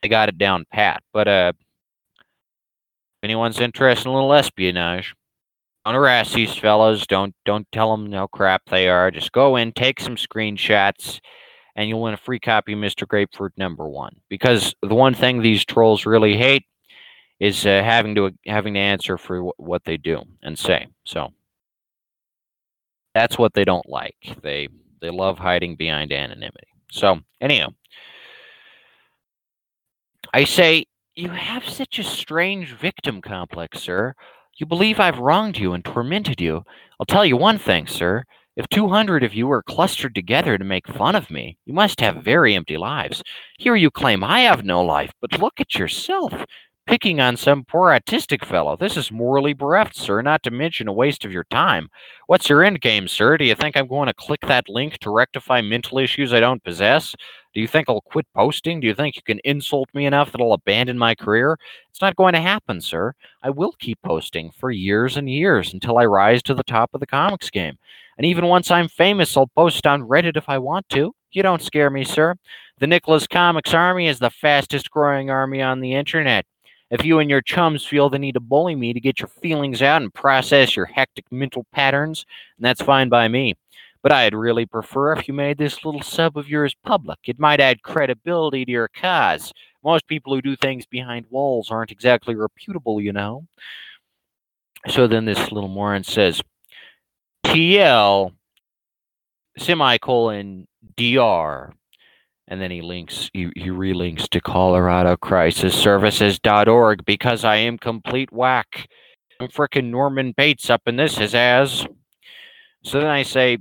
They got it down pat. But uh, if anyone's interested in a little espionage, don't harass these fellas. Don't don't tell them how crap they are. Just go in, take some screenshots, and you'll win a free copy of Mr. Grapefruit number one. Because the one thing these trolls really hate is uh, having to having to answer for what they do and say. So that's what they don't like. They they love hiding behind anonymity. So anyhow, I say you have such a strange victim complex, sir. You believe I've wronged you and tormented you. I'll tell you one thing, sir. If 200 of you are clustered together to make fun of me, you must have very empty lives. Here you claim I have no life, but look at yourself. Picking on some poor autistic fellow. This is morally bereft, sir, not to mention a waste of your time. What's your end game, sir? Do you think I'm going to click that link to rectify mental issues I don't possess? Do you think I'll quit posting? Do you think you can insult me enough that I'll abandon my career? It's not going to happen, sir. I will keep posting for years and years until I rise to the top of the comics game. And even once I'm famous, I'll post on Reddit if I want to. You don't scare me, sir. The Nicholas Comics Army is the fastest growing army on the internet. If you and your chums feel the need to bully me to get your feelings out and process your hectic mental patterns, that's fine by me. But I'd really prefer if you made this little sub of yours public. It might add credibility to your cause. Most people who do things behind walls aren't exactly reputable, you know. So then this little moron says, TL semicolon DR. And then he links, he, he relinks to Colorado Crisis Services.org because I am complete whack. I'm frickin' Norman Bates up in this, his ass. So then I say,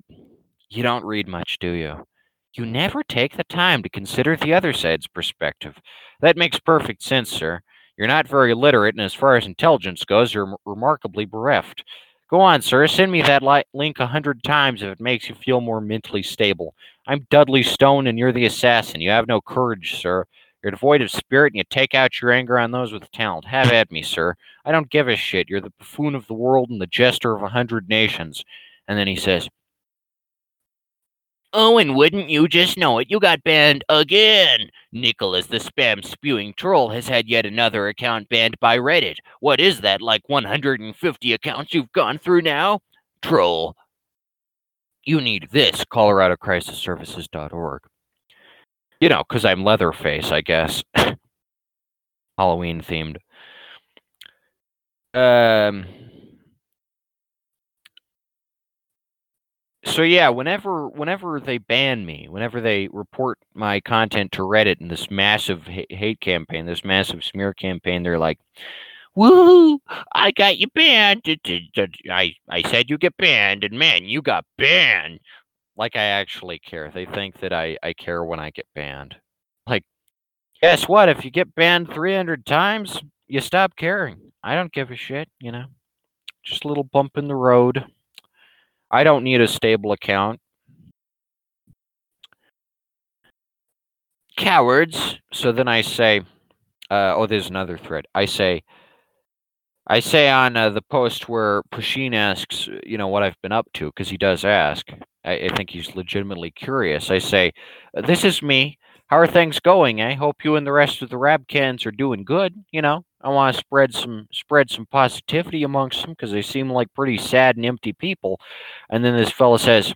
You don't read much, do you? You never take the time to consider the other side's perspective. That makes perfect sense, sir. You're not very literate, and as far as intelligence goes, you're remarkably bereft. Go on, sir. Send me that li- link a hundred times if it makes you feel more mentally stable. I'm Dudley Stone, and you're the assassin. You have no courage, sir. You're devoid of spirit, and you take out your anger on those with talent. Have at me, sir. I don't give a shit. You're the buffoon of the world and the jester of a hundred nations. And then he says, Oh, and wouldn't you just know it? You got banned again. Nicholas, the spam spewing troll, has had yet another account banned by Reddit. What is that, like 150 accounts you've gone through now? Troll. You need this, ColoradoCrisisServices.org. You know, because I'm Leatherface, I guess. Halloween themed. Um. So yeah, whenever whenever they ban me, whenever they report my content to Reddit in this massive ha- hate campaign, this massive smear campaign, they're like, "Woo! I got you banned. i i said you get banned, and man, you got banned." Like I actually care. They think that I I care when I get banned. Like Guess what? If you get banned 300 times, you stop caring. I don't give a shit, you know. Just a little bump in the road. I don't need a stable account. Cowards. So then I say, uh, oh, there's another thread. I say, I say on uh, the post where Pusheen asks, you know, what I've been up to, because he does ask. I, I think he's legitimately curious. I say, this is me. How are things going? I hope you and the rest of the Rabcans are doing good. You know, I want to spread some spread some positivity amongst them because they seem like pretty sad and empty people. And then this fella says,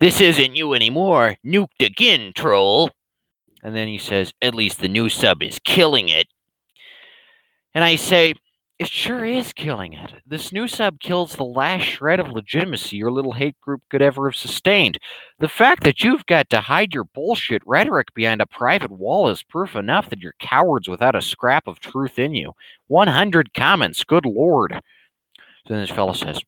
"This isn't you anymore. Nuked again, troll." And then he says, "At least the new sub is killing it." And I say, it sure is killing it. This new sub kills the last shred of legitimacy your little hate group could ever have sustained. The fact that you've got to hide your bullshit rhetoric behind a private wall is proof enough that you're cowards without a scrap of truth in you. 100 comments, good lord. Then this fellow says,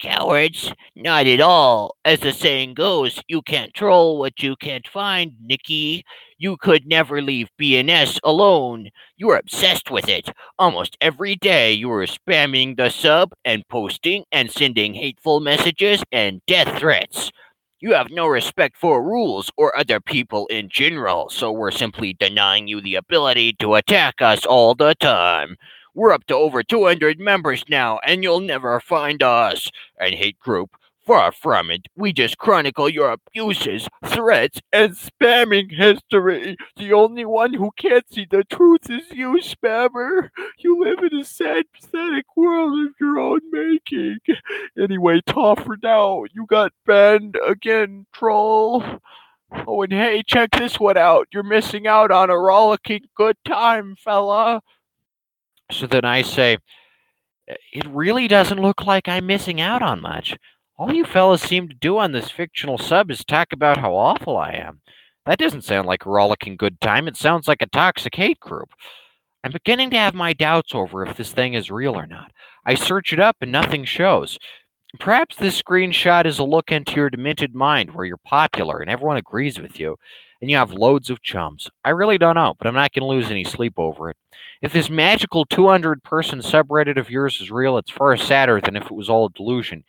Cowards? Not at all. As the saying goes, you can't troll what you can't find, Nikki. You could never leave BNS alone. You're obsessed with it. Almost every day you are spamming the sub and posting and sending hateful messages and death threats. You have no respect for rules or other people in general, so we're simply denying you the ability to attack us all the time. We're up to over 200 members now, and you'll never find us. And hate group, far from it. We just chronicle your abuses, threats, and spamming history. The only one who can't see the truth is you, spammer. You live in a sad, pathetic world of your own making. Anyway, tough for now. You got banned again, troll. Oh, and hey, check this one out. You're missing out on a rollicking good time, fella. So then I say, uh, it really doesn't look like I'm missing out on much. All you fellas seem to do on this fictional sub is talk about how awful I am. That doesn't sound like a rollicking good time. It sounds like a toxic hate group. I'm beginning to have my doubts over if this thing is real or not. I search it up and nothing shows. Perhaps this screenshot is a look into your demented mind where you're popular and everyone agrees with you and you have loads of chums. I really don't know, but I'm not going to lose any sleep over it. If this magical 200 person subreddit of yours is real, it's far sadder than if it was all a delusion.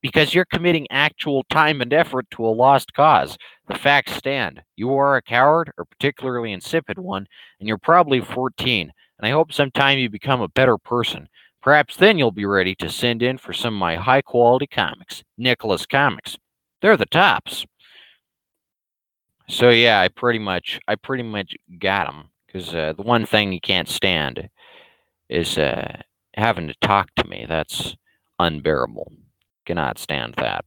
Because you're committing actual time and effort to a lost cause. The facts stand. You are a coward, or particularly insipid one, and you're probably 14. And I hope sometime you become a better person. Perhaps then you'll be ready to send in for some of my high quality comics, Nicholas Comics. They're the tops. So yeah, I pretty much I pretty much got him because uh, the one thing you can't stand is uh, having to talk to me. That's unbearable. Cannot stand that.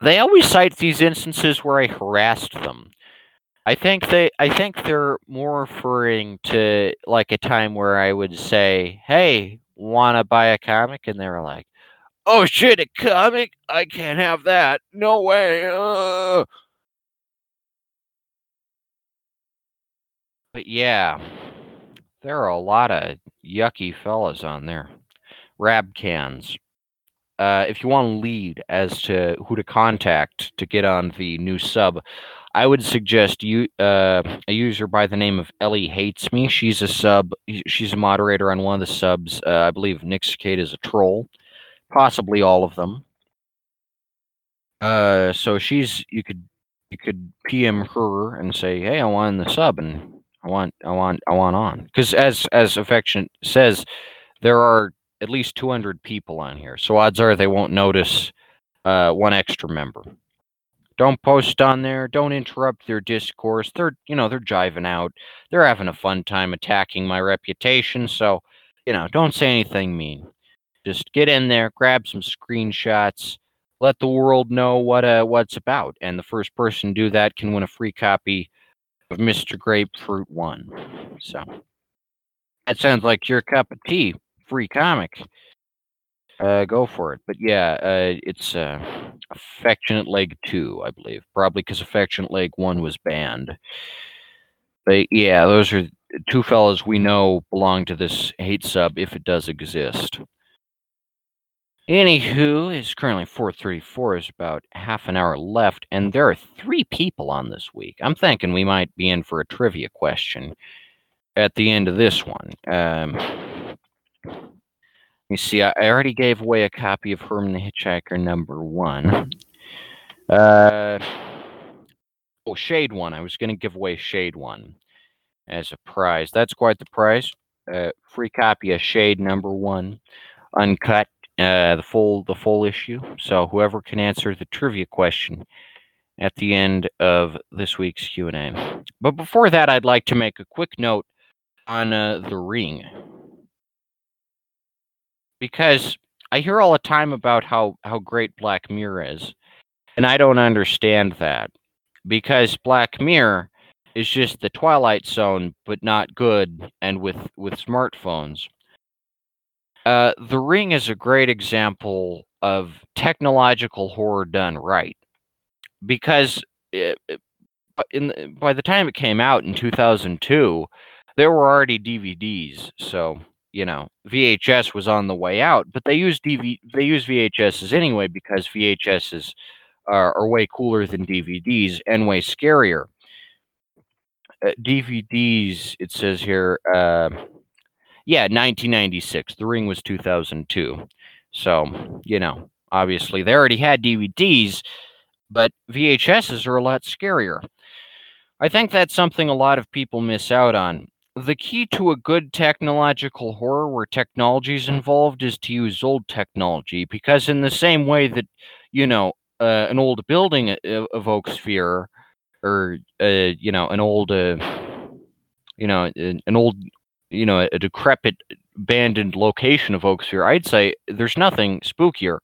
They always cite these instances where I harassed them. I think they I think they're more referring to like a time where I would say, "Hey, want to buy a comic?" and they were like, Oh shit, a comic? I can't have that. No way. Uh. But yeah, there are a lot of yucky fellas on there. Rabcans. Uh, if you want to lead as to who to contact to get on the new sub, I would suggest you uh, a user by the name of Ellie hates me. She's a sub. She's a moderator on one of the subs. Uh, I believe Nick Cicada is a troll possibly all of them. Uh, so she's you could you could PM her and say, "Hey, I want the sub, and I want I want I want on." Because as as affection says, there are at least 200 people on here, so odds are they won't notice uh, one extra member. Don't post on there. Don't interrupt their discourse. They're you know they're jiving out. They're having a fun time attacking my reputation. So you know don't say anything mean. Just get in there, grab some screenshots, let the world know what uh what's about, and the first person to do that can win a free copy of Mr. Grapefruit One. So that sounds like your cup of tea. Free comic. Uh, go for it. But yeah, uh, it's uh, Affectionate Leg 2, I believe. Probably because Affectionate Leg 1 was banned. But yeah, those are two fellas we know belong to this hate sub if it does exist. Anywho, it's currently 4:34. Is about half an hour left, and there are three people on this week. I'm thinking we might be in for a trivia question at the end of this one. Um, you see, I, already gave away a copy of Herman the Hitchhiker number one. Uh, oh, Shade one. I was going to give away Shade one as a prize. That's quite the prize. Uh, free copy of Shade number one, uncut, uh, the full the full issue. So whoever can answer the trivia question at the end of this week's Q and A. But before that, I'd like to make a quick note on uh, the ring because I hear all the time about how how great Black Mirror is, and I don't understand that because Black Mirror is just the Twilight Zone, but not good, and with with smartphones. Uh, the Ring is a great example of technological horror done right, because it, in the, by the time it came out in 2002, there were already DVDs, so you know VHS was on the way out. But they used DV they use VHSs anyway because VHSs are, are way cooler than DVDs and way scarier. Uh, DVDs, it says here, uh, yeah, 1996. The Ring was 2002. So, you know, obviously they already had DVDs, but VHSs are a lot scarier. I think that's something a lot of people miss out on. The key to a good technological horror where technology is involved is to use old technology because, in the same way that, you know, uh, an old building evokes fear, or uh, you know, an old, uh, you know, an old, you know, a decrepit, abandoned location evokes fear. I'd say there's nothing spookier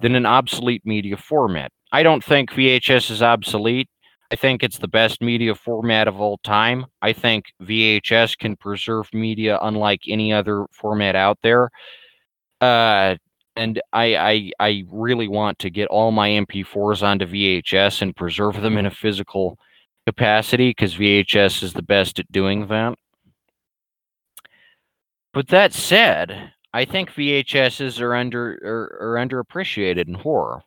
than an obsolete media format. I don't think VHS is obsolete. I think it's the best media format of all time. I think VHS can preserve media unlike any other format out there. Uh, and I, I I really want to get all my MP4s onto VHS and preserve them in a physical capacity because VHS is the best at doing that. But that said, I think VHSs are under are, are underappreciated in horror.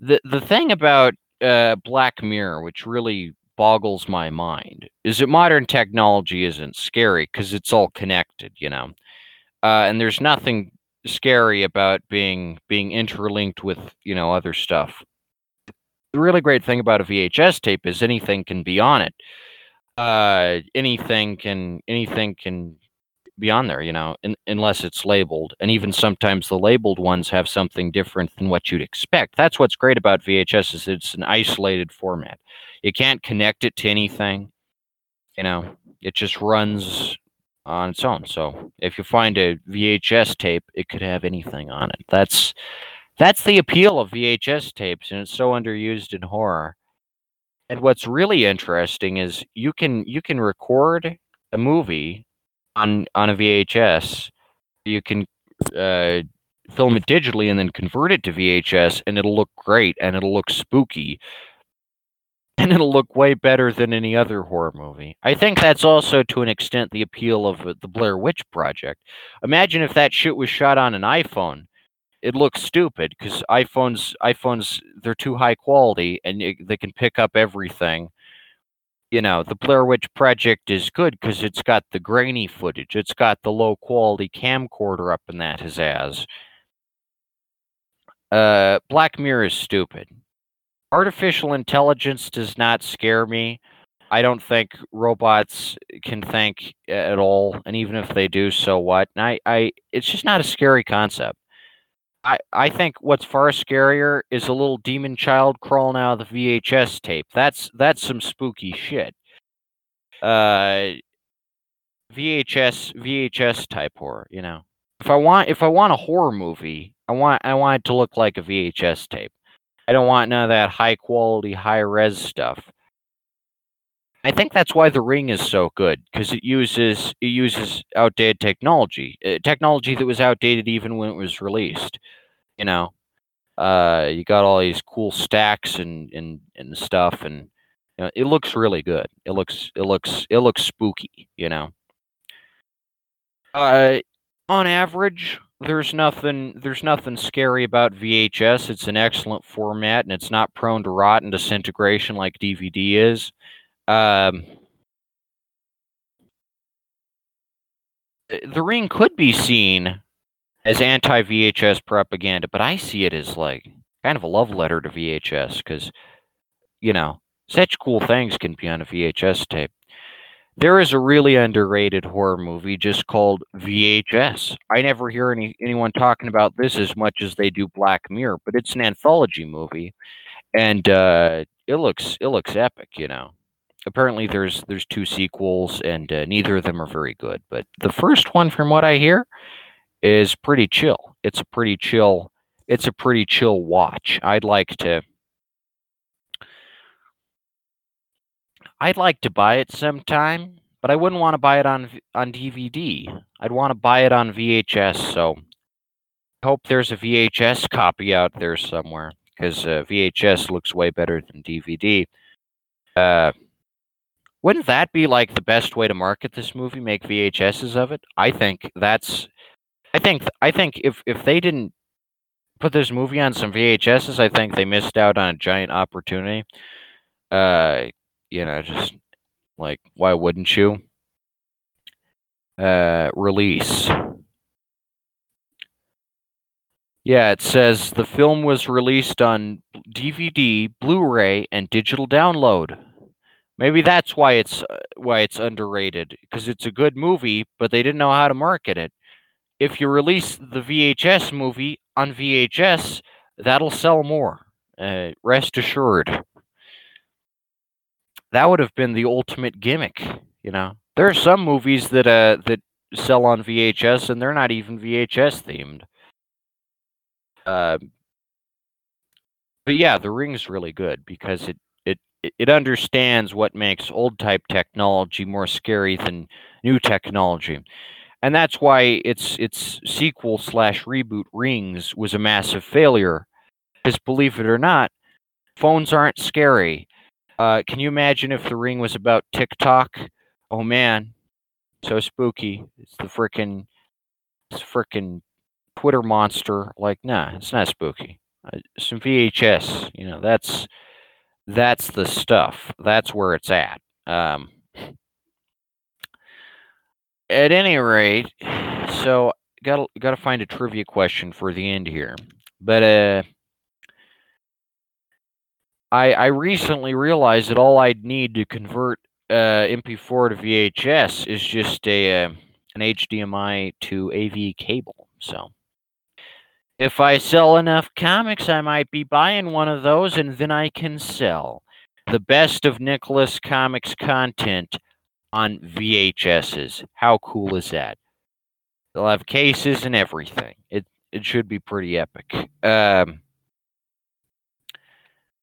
The the thing about uh, Black Mirror, which really boggles my mind, is that modern technology isn't scary because it's all connected, you know. Uh, and there's nothing scary about being being interlinked with you know other stuff. The really great thing about a VHS tape is anything can be on it. Uh, anything can anything can be on there, you know, in, unless it's labeled. And even sometimes the labeled ones have something different than what you'd expect. That's what's great about VHS is it's an isolated format. You can't connect it to anything. You know, it just runs on its own. So if you find a VHS tape, it could have anything on it. That's that's the appeal of VHS tapes, and it's so underused in horror. And what's really interesting is you can you can record a movie on on a VHS. You can uh, film it digitally and then convert it to VHS, and it'll look great and it'll look spooky. And it'll look way better than any other horror movie. I think that's also to an extent the appeal of uh, the Blair Witch Project. Imagine if that shit was shot on an iPhone. It looks stupid because iPhones iPhones they're too high quality and it, they can pick up everything you know, the Blair Witch Project is good because it's got the grainy footage. It's got the low quality camcorder up in that pizzazz. Uh, Black Mirror is stupid. Artificial intelligence does not scare me. I don't think robots can think at all, and even if they do, so what? And I, I, it's just not a scary concept. I, I think what's far scarier is a little demon child crawling out of the VHS tape. That's that's some spooky shit. Uh, VHS VHS type horror. You know, if I want if I want a horror movie, I want I want it to look like a VHS tape. I don't want none of that high quality, high res stuff. I think that's why the Ring is so good because it uses it uses outdated technology, uh, technology that was outdated even when it was released. You know, uh, you got all these cool stacks and and and stuff, and you know, it looks really good. It looks it looks it looks spooky. You know, uh, on average, there's nothing there's nothing scary about VHS. It's an excellent format and it's not prone to rot and disintegration like DVD is. Um, uh, the ring could be seen as anti VHS propaganda, but I see it as like kind of a love letter to VHS because, you know, such cool things can be on a VHS tape. There is a really underrated horror movie just called VHS. I never hear any anyone talking about this as much as they do Black Mirror, but it's an anthology movie, and uh, it looks it looks epic. You know, apparently there's there's two sequels, and uh, neither of them are very good. But the first one, from what I hear, is pretty chill. It's a pretty chill. It's a pretty chill watch. I'd like to. I'd like to buy it sometime, but I wouldn't want to buy it on on DVD. I'd want to buy it on VHS. So, I hope there's a VHS copy out there somewhere because uh, VHS looks way better than DVD. Uh, wouldn't that be like the best way to market this movie? Make VHSs of it? I think that's. I think I think if if they didn't put this movie on some VHSs, I think they missed out on a giant opportunity. Uh, you know, just like why wouldn't you? Uh, release. Yeah, it says the film was released on DVD, Blu-ray, and digital download. Maybe that's why it's uh, why it's underrated because it's a good movie, but they didn't know how to market it. If you release the VHS movie on VHS, that'll sell more. Uh, rest assured. That would have been the ultimate gimmick, you know. There are some movies that uh that sell on VHS and they're not even VHS themed. Uh, but yeah, the ring's really good because it it it- it understands what makes old type technology more scary than new technology, and that's why its its sequel slash reboot Rings was a massive failure. Because believe it or not, phones aren't scary. Uh, can you imagine if the ring was about TikTok? Oh man, so spooky. It's the frickin' it's frickin' Twitter monster. Like, nah, it's not spooky. Uh, some VHS, you know, that's that's the stuff. That's where it's at. Um, at any rate, so got got to find a trivia question for the end here, but uh. I, I recently realized that all I'd need to convert uh, MP4 to VHS is just a uh, an HDMI to AV cable. So if I sell enough comics, I might be buying one of those, and then I can sell the best of Nicholas Comics content on VHSs. How cool is that? They'll have cases and everything. It it should be pretty epic. Um,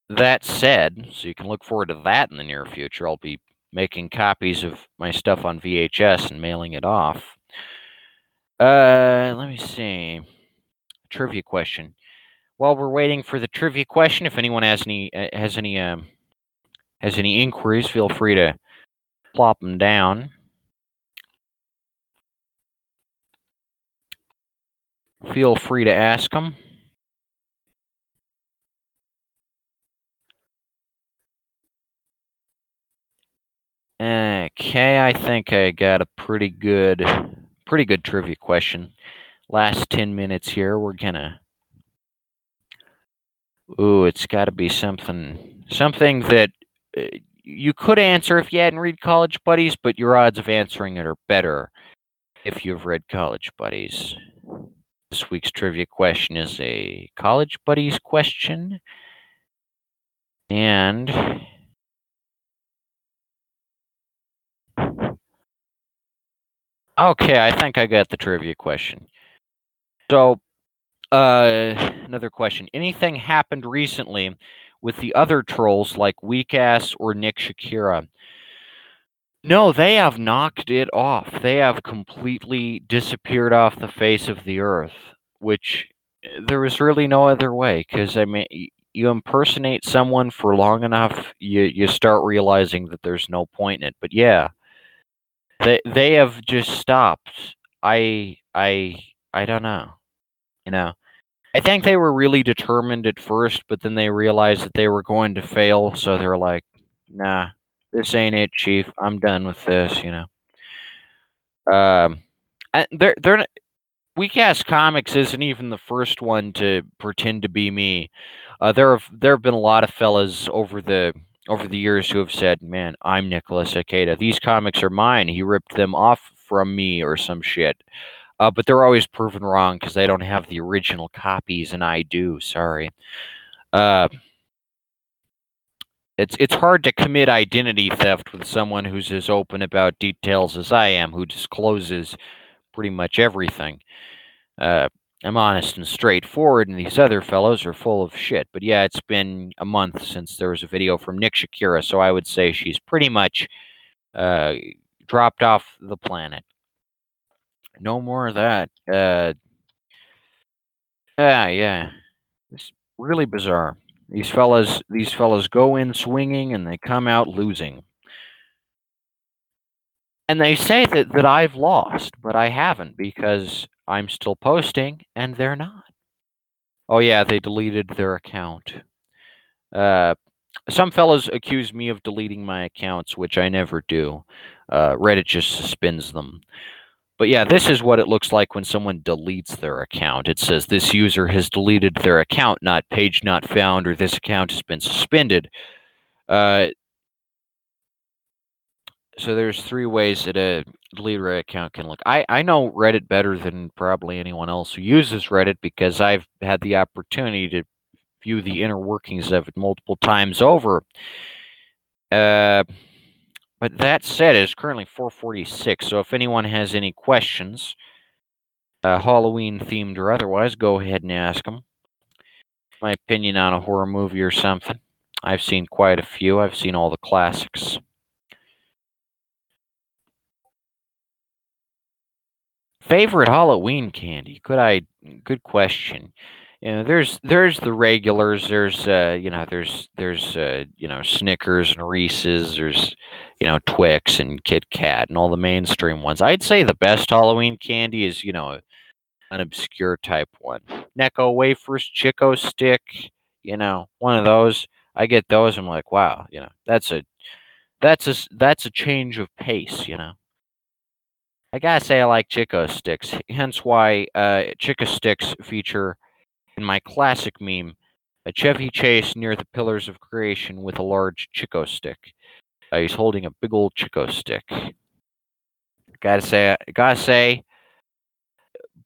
that said, so you can look forward to that in the near future. I'll be making copies of my stuff on VHS and mailing it off. Uh, let me see. Trivia question. While we're waiting for the trivia question, if anyone has any uh, has any um has any inquiries, feel free to plop them down. Feel free to ask them. Okay, I think I got a pretty good, pretty good trivia question. Last ten minutes here, we're gonna. Ooh, it's got to be something, something that uh, you could answer if you hadn't read College Buddies, but your odds of answering it are better if you've read College Buddies. This week's trivia question is a College Buddies question, and Okay, I think I got the trivia question. So, uh, another question. Anything happened recently with the other trolls like Weekass or Nick Shakira? No, they have knocked it off. They have completely disappeared off the face of the earth, which uh, there was really no other way. Because, I mean, you impersonate someone for long enough, you, you start realizing that there's no point in it. But yeah, they they have just stopped. I I I don't know. You know, I think they were really determined at first, but then they realized that they were going to fail, so they're like, "Nah, this ain't it, Chief. I'm done with this." You know. Um, and they're they're not- Weak Ass Comics isn't even the first one to pretend to be me. Uh, there have there have been a lot of fellas over the over the years who have said, "Man, I'm Nicholas Ikeda. These comics are mine. He ripped them off from me or some shit." Uh, but they're always proven wrong because they don't have the original copies, and I do. Sorry. Uh, it's it's hard to commit identity theft with someone who's as open about details as I am, who discloses pretty much everything. Uh, I'm honest and straightforward, and these other fellows are full of shit. But yeah, it's been a month since there was a video from Nick Shakira, so I would say she's pretty much uh, dropped off the planet. No more of that. Uh, yeah, yeah. It's really bizarre. These fellas, these fellas go in swinging and they come out losing. And they say that, that I've lost, but I haven't because I'm still posting and they're not. Oh yeah, they deleted their account. Uh, some fellas accuse me of deleting my accounts, which I never do. Uh, Reddit just suspends them. But yeah, this is what it looks like when someone deletes their account. It says this user has deleted their account, not page not found, or this account has been suspended. Uh, so there's three ways that a deleted account can look. I, I know Reddit better than probably anyone else who uses Reddit because I've had the opportunity to view the inner workings of it multiple times over. Uh, but that said, it's currently 446. So if anyone has any questions, uh, Halloween themed or otherwise, go ahead and ask them. My opinion on a horror movie or something. I've seen quite a few. I've seen all the classics. Favorite Halloween candy? Could I? Good question. You know, there's there's the regulars. There's uh, you know, there's there's uh, you know, Snickers and Reese's. There's you know, Twix and Kit Kat and all the mainstream ones. I'd say the best Halloween candy is you know, an obscure type one. Necco wafers, Chick-O-Stick. You know, one of those. I get those. I'm like, wow. You know, that's a that's a that's a change of pace. You know. I gotta say I like Chick-O-Sticks, hence why uh, Chick-O-Sticks feature in my classic meme a Chevy Chase near the Pillars of Creation with a large Chick-O-Stick. Uh, he's holding a big old Chick-O-Stick. Gotta say, gotta say,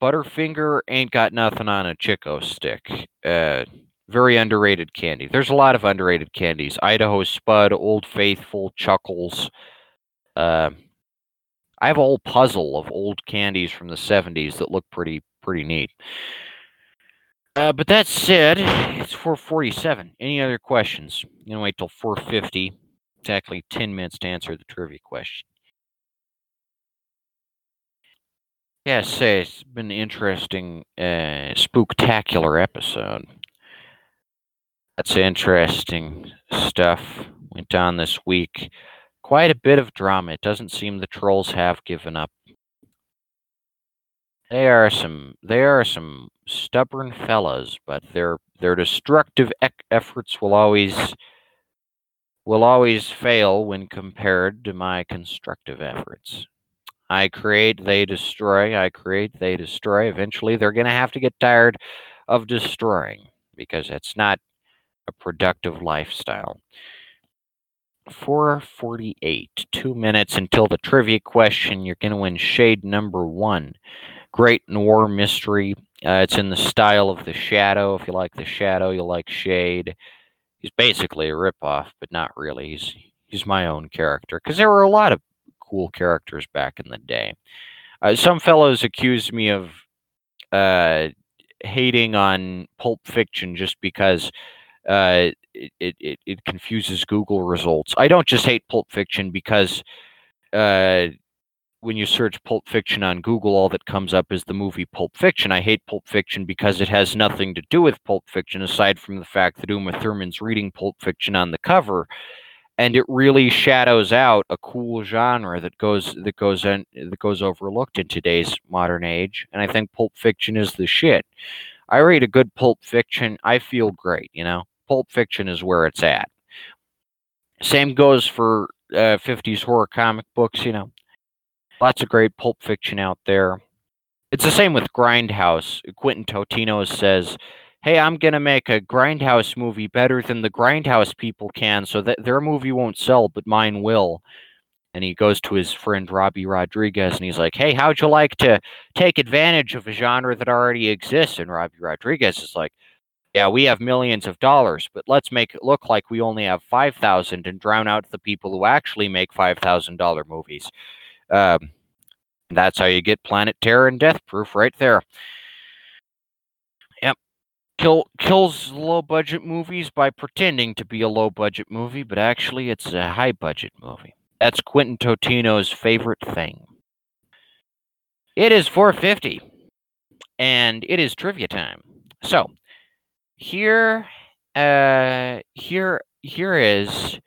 Butterfinger ain't got nothing on a Chick-O-Stick. Uh, very underrated candy. There's a lot of underrated candies. Idaho Spud, Old Faithful, Chuckles. Uh, I have a whole puzzle of old candies from the 70s that look pretty pretty neat. Uh, but that said, it's 447. Any other questions? I'm gonna wait till 450, exactly 10 minutes to answer the trivia question. Yeah, say it's been an interesting, uh, spooktacular episode. That's interesting stuff went on this week quite a bit of drama. It doesn't seem the trolls have given up. They are some they are some stubborn fellas, but their their destructive efforts will always will always fail when compared to my constructive efforts. I create, they destroy. I create, they destroy. Eventually, they're going to have to get tired of destroying because it's not a productive lifestyle. 448, two minutes until the trivia question. You're going to win shade number one. Great noir mystery. Uh, it's in the style of The Shadow. If you like The Shadow, you'll like Shade. He's basically a ripoff, but not really. He's he's my own character because there were a lot of cool characters back in the day. Uh, some fellows accused me of uh, hating on Pulp Fiction just because uh, it, it, it, confuses Google results. I don't just hate Pulp Fiction because uh, when you search Pulp Fiction on Google, all that comes up is the movie Pulp Fiction. I hate Pulp Fiction because it has nothing to do with Pulp Fiction aside from the fact that Uma Thurman's reading Pulp Fiction on the cover. and it really shadows out a cool genre that goes that goes in, that goes overlooked in today's modern age. And I think Pulp Fiction is the shit. I read a good Pulp Fiction, I feel great. You know, Pulp Fiction is where it's at. Same goes for uh, 50s horror comic books. You know, lots of great Pulp Fiction out there. It's the same with Grindhouse. Quentin Totino says hey, I'm to make a Grindhouse movie better than the Grindhouse people can, so that their movie won't sell, but mine will. And he goes to his friend Robbie Rodriguez and he's like, hey, how'd you like to take advantage of a genre that already exists? And Robbie Rodriguez is like, yeah, we have millions of dollars, but let's make it look like we only have 5,000 and drown out the people who actually make $5,000 movies. Um, that's how you get Planet Terror and Death Proof right there Yep. kill kills low budget movies by pretending to be a low budget movie, but actually it's a high budget movie. That's Quentin Totino's favorite thing. It is 450 and it is trivia time. So, here uh here here is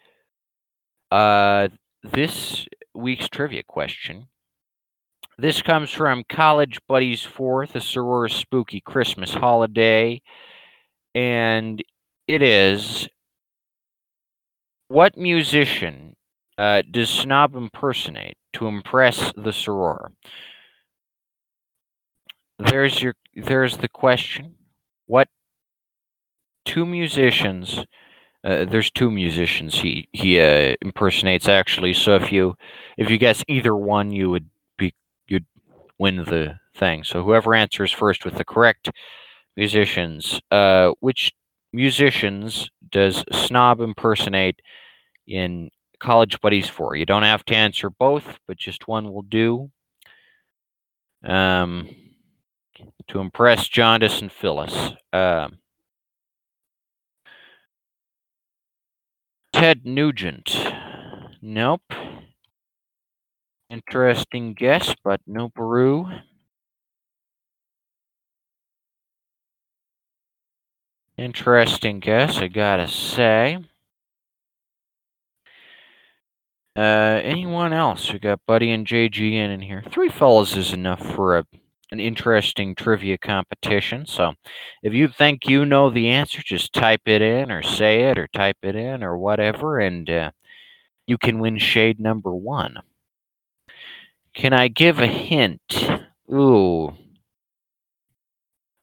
uh this week's trivia question. This comes from College Buddies Fourth, a Soror Spooky Christmas Holiday. And it is What musician uh, does Snob impersonate to impress the Soror? There's your there's the question. What two musicians uh, there's two musicians he he uh, impersonates actually so if you if you guess either one you would be you'd win the thing. So whoever answers first with the correct musicians, uh, which musicians does Snob impersonate in College Buddies for? You don't have to answer both, but just one will do. Um, to impress Jaundice and Phyllis. Uh, Ted Nugent. Nope. Interesting guess, but no Peru. Interesting guess, I gotta say. Uh, anyone else? We got Buddy and JGN in here. Three fellas is enough for a an interesting trivia competition. So, if you think you know the answer, just type it in, or say it, or type it in, or whatever, and uh, you can win shade number one. Can I give a hint? Ooh.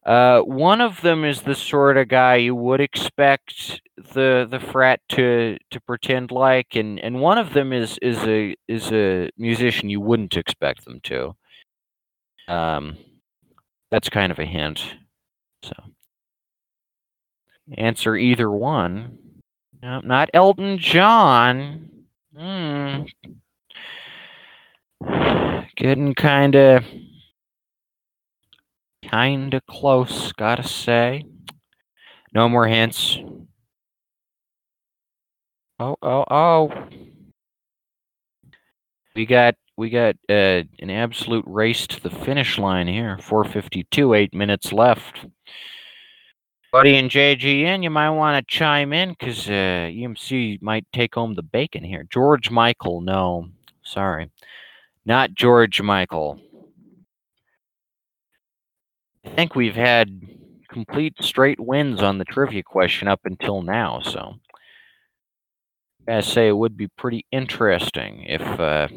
Uh, one of them is the sort of guy you would expect the the frat to to pretend like, and and one of them is is a is a musician you wouldn't expect them to. Um, that's kind of a hint. So, answer either one. No, not Elton John. Hmm. Getting kind of, kind of close, gotta say. No more hints. Oh, oh, oh. We got we got uh, an absolute race to the finish line here. 452, eight minutes left. Buddy and JGN, you might want to chime in because uh, EMC might take home the bacon here. George Michael, no. Sorry. Not George Michael. I think we've had complete straight wins on the trivia question up until now, so I say it would be pretty interesting if uh,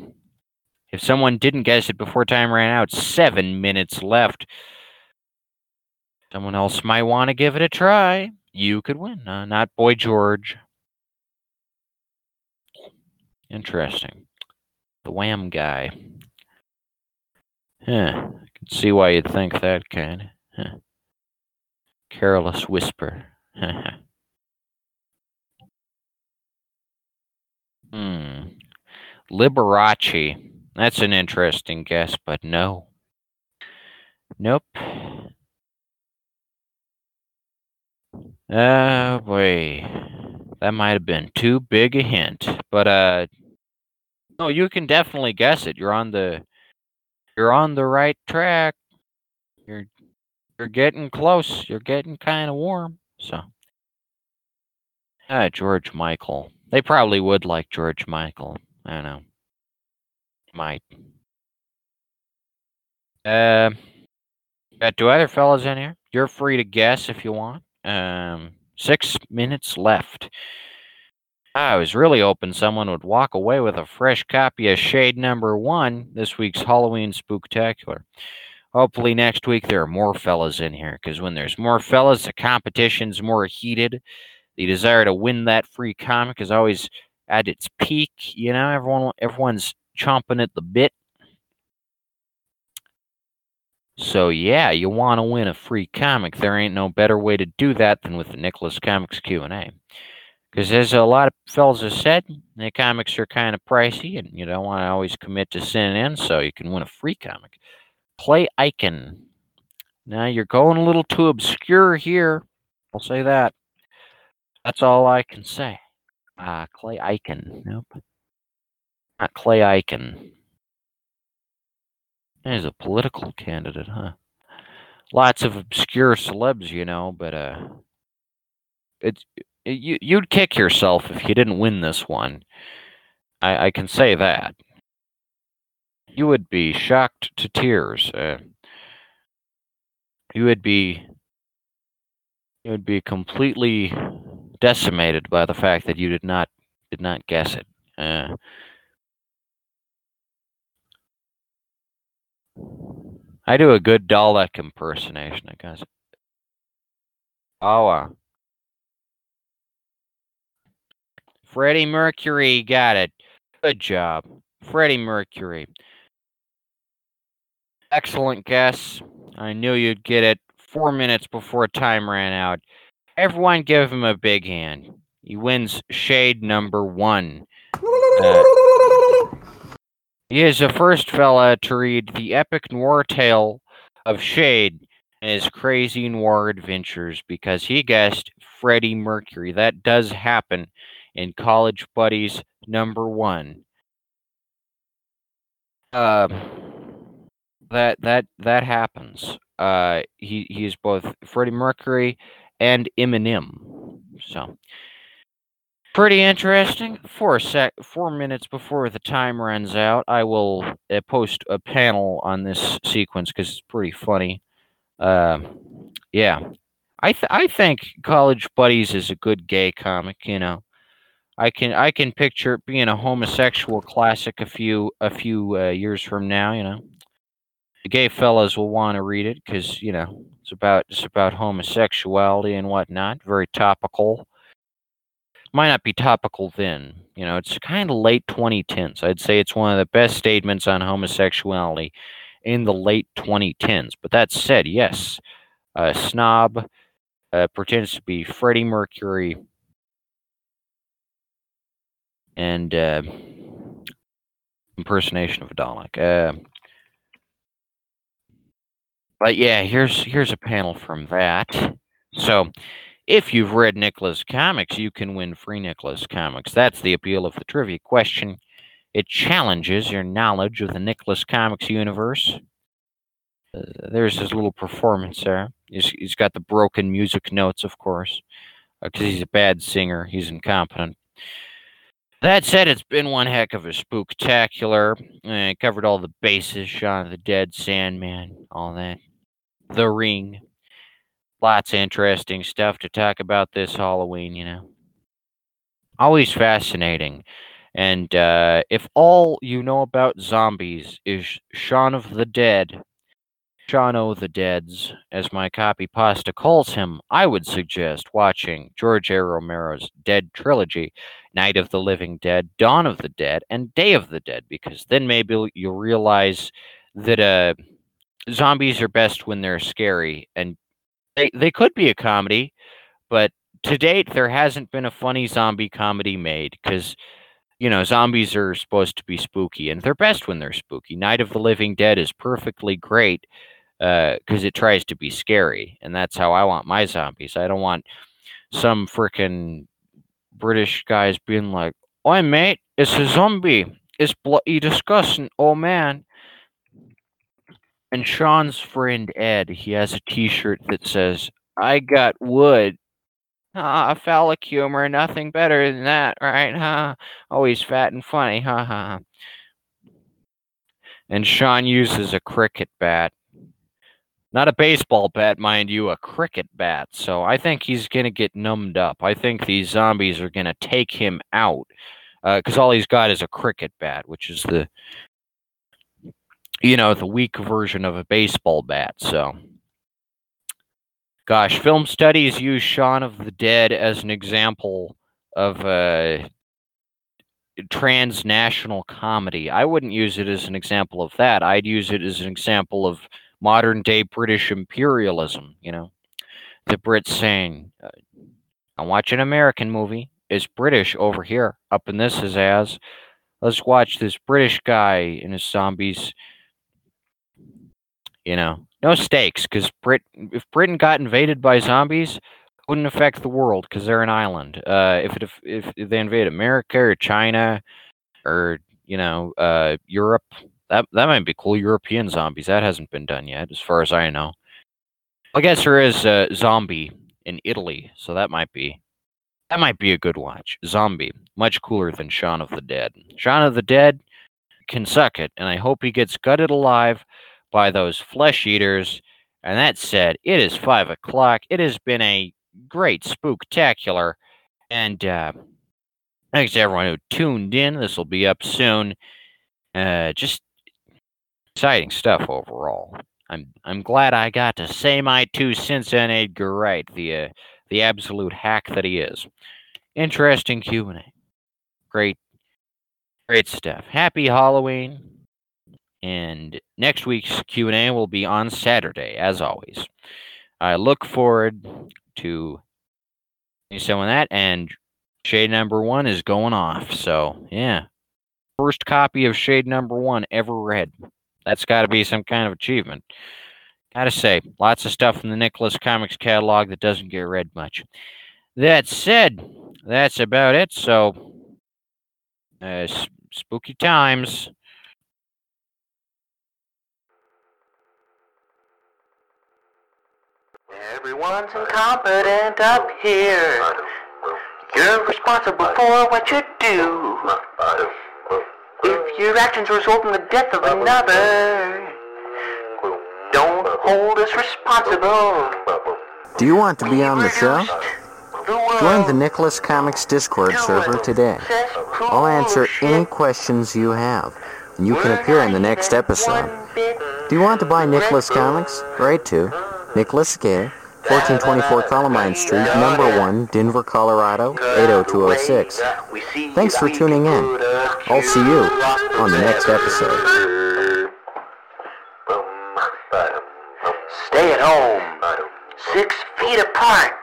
if someone didn't guess it before time ran out. Seven minutes left. Someone else might want to give it a try. You could win, uh, not Boy George. Interesting the Wham guy. Huh. I can see why you'd think that kind. Huh. Careless whisper. hmm. Liberace. That's an interesting guess, but no. Nope. Oh boy. That might have been too big a hint. But uh no, you can definitely guess it. You're on the you're on the right track. You're you're getting close. You're getting kind of warm. So, ah, George Michael. They probably would like George Michael. I don't know. Might. Uh, got two other fellas in here. You're free to guess if you want. Um, six minutes left. I was really hoping someone would walk away with a fresh copy of Shade Number One, this week's Halloween Spooktacular. Hopefully, next week there are more fellas in here, because when there's more fellas, the competition's more heated. The desire to win that free comic is always at its peak. You know, everyone everyone's chomping at the bit. So yeah, you want to win a free comic. There ain't no better way to do that than with the Nicholas Comics Q&A. Because as a lot of fellas have said, the comics are kind of pricey, and you don't want to always commit to sending in, so you can win a free comic. Clay Aiken. Now you're going a little too obscure here. I'll say that. That's all I can say. Ah, Clay Aiken. Nope. Not Clay Aiken. He's a political candidate, huh? Lots of obscure celebs, you know, but uh, it's you. You'd kick yourself if you didn't win this one. I, I can say that. You would be shocked to tears. Uh, you would be. You would be completely decimated by the fact that you did not did not guess it. Uh, I do a good Dalek impersonation, I guess. Oh, uh, Freddie Mercury got it. Good job. Freddie Mercury. Excellent guess. I knew you'd get it four minutes before time ran out. Everyone give him a big hand. He wins shade number one. Uh, he is the first fella to read the epic noir tale of Shade and his crazy noir adventures because he guessed Freddie Mercury. That does happen in College Buddies number one. Uh, that that that happens. Uh, he he is both Freddie Mercury and Eminem. So pretty interesting. Four sec, four minutes before the time runs out, I will uh, post a panel on this sequence because it's pretty funny. Uh, yeah, I th- I think College Buddies is a good gay comic. You know, I can I can picture it being a homosexual classic a few a few uh, years from now. You know, the gay fellas will want to read it because you know it's about it's about homosexuality and whatnot. Very topical. Might not be topical then. You know, it's kind of late 2010s. I'd say it's one of the best statements on homosexuality in the late 2010s. But that said, yes, a snob uh, pretends to be Freddie Mercury and uh, impersonation of a Dalek. Uh, but yeah, here's here's a panel from that. So, if you've read Nicholas Comics, you can win free Nicholas Comics. That's the appeal of the trivia question. It challenges your knowledge of the Nicholas Comics universe. Uh, there's his little performance there. He's, he's got the broken music notes, of course, because he's a bad singer. He's incompetent. That said, it's been one heck of a spooktacular. Uh, covered all the bases, Shaun of the Dead, Sandman, all that. The Ring. Lots of interesting stuff to talk about this Halloween, you know. Always fascinating. And uh, if all you know about zombies is Shaun of the Dead, Shaun o' the Deads, as my copy pasta calls him, I would suggest watching George A. Romero's Dead Trilogy, Night of the Living Dead, Dawn of the Dead, and Day of the Dead, because then maybe you'll realize that uh, zombies are best when they're scary. And they, they could be a comedy, but to date, there hasn't been a funny zombie comedy made, because you know, zombies are supposed to be spooky, and they're best when they're spooky. Night of the Living Dead is perfectly great because uh, it tries to be scary, and that's how I want my zombies. I don't want some freaking British guys being like, "Oi, mate, it's a zombie. It's bloody disgusting. Oh man." And Shaun's friend Ed, he has a T-shirt that says, "I got wood." Ah, phallic humor, nothing better than that, right? Huh? Always fat and funny, ha ha. And Sean uses a cricket bat. Not a baseball bat, mind you, a cricket bat. So I think he's going to get numbed up. I think these zombies are going to take him out. Because all he's got is a cricket bat, which is the, you know, the weak version of a baseball bat. So, gosh, film studies use Shaun of the Dead as an example of uh, transnational comedy. I wouldn't use it as an example of that. I'd use it as an example of modern day British imperialism. You know, the Brits saying, "I'm watching an American movie. It's British over here. Up in this is as. Let's watch this British guy and his zombies." You know, no stakes because Brit if Britain got invaded by zombies, wouldn't affect the world because they're an island. Uh, if it if, if they invade America or China or you know uh, Europe, that that might be cool. European zombies that hasn't been done yet, as far as I know. I guess there is a zombie in Italy, so that might be that might be a good watch. Zombie, much cooler than Shaun of the Dead. Shaun of the Dead can suck it, and I hope he gets gutted alive by those flesh eaters. And that said, it is five o'clock. It has been a great spooktacular. And uh, thanks to everyone who tuned in. This will be up soon. Uh, just exciting stuff overall. I'm I'm glad I got to say my two cents on Edgar Wright, the uh, the absolute hack that he is. Interesting Q and A. Great, great stuff. Happy Halloween. And next week's Q and A will be on Saturday, as always. I look forward to of that, and shade number one is going off. So yeah, first copy of shade number one ever read. That's got to be some kind of achievement. Gotta say, lots of stuff in the Nicholas Comics catalog that doesn't get read much. That said, that's about it. So, uh, spooky times. Everyone's incompetent up here. You're responsible for what you do. If your actions result in the death of another, don't hold us responsible. Do you want to be on the show? Join the Nicholas Comics Discord server today. I'll answer any questions you have, and you can appear in the next episode. Do you want to buy Nicholas Comics? Write to Nicholas K. 1424 Columbine Street, number 1, Denver, Colorado, 80206. Thanks for tuning in. I'll see you on the next episode. Stay at home. Six feet apart.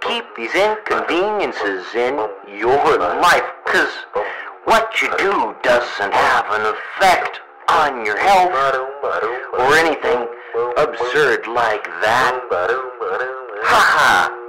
Keep these inconveniences in your life, cause what you do doesn't have an effect on your health or anything absurd like that. Ha ha!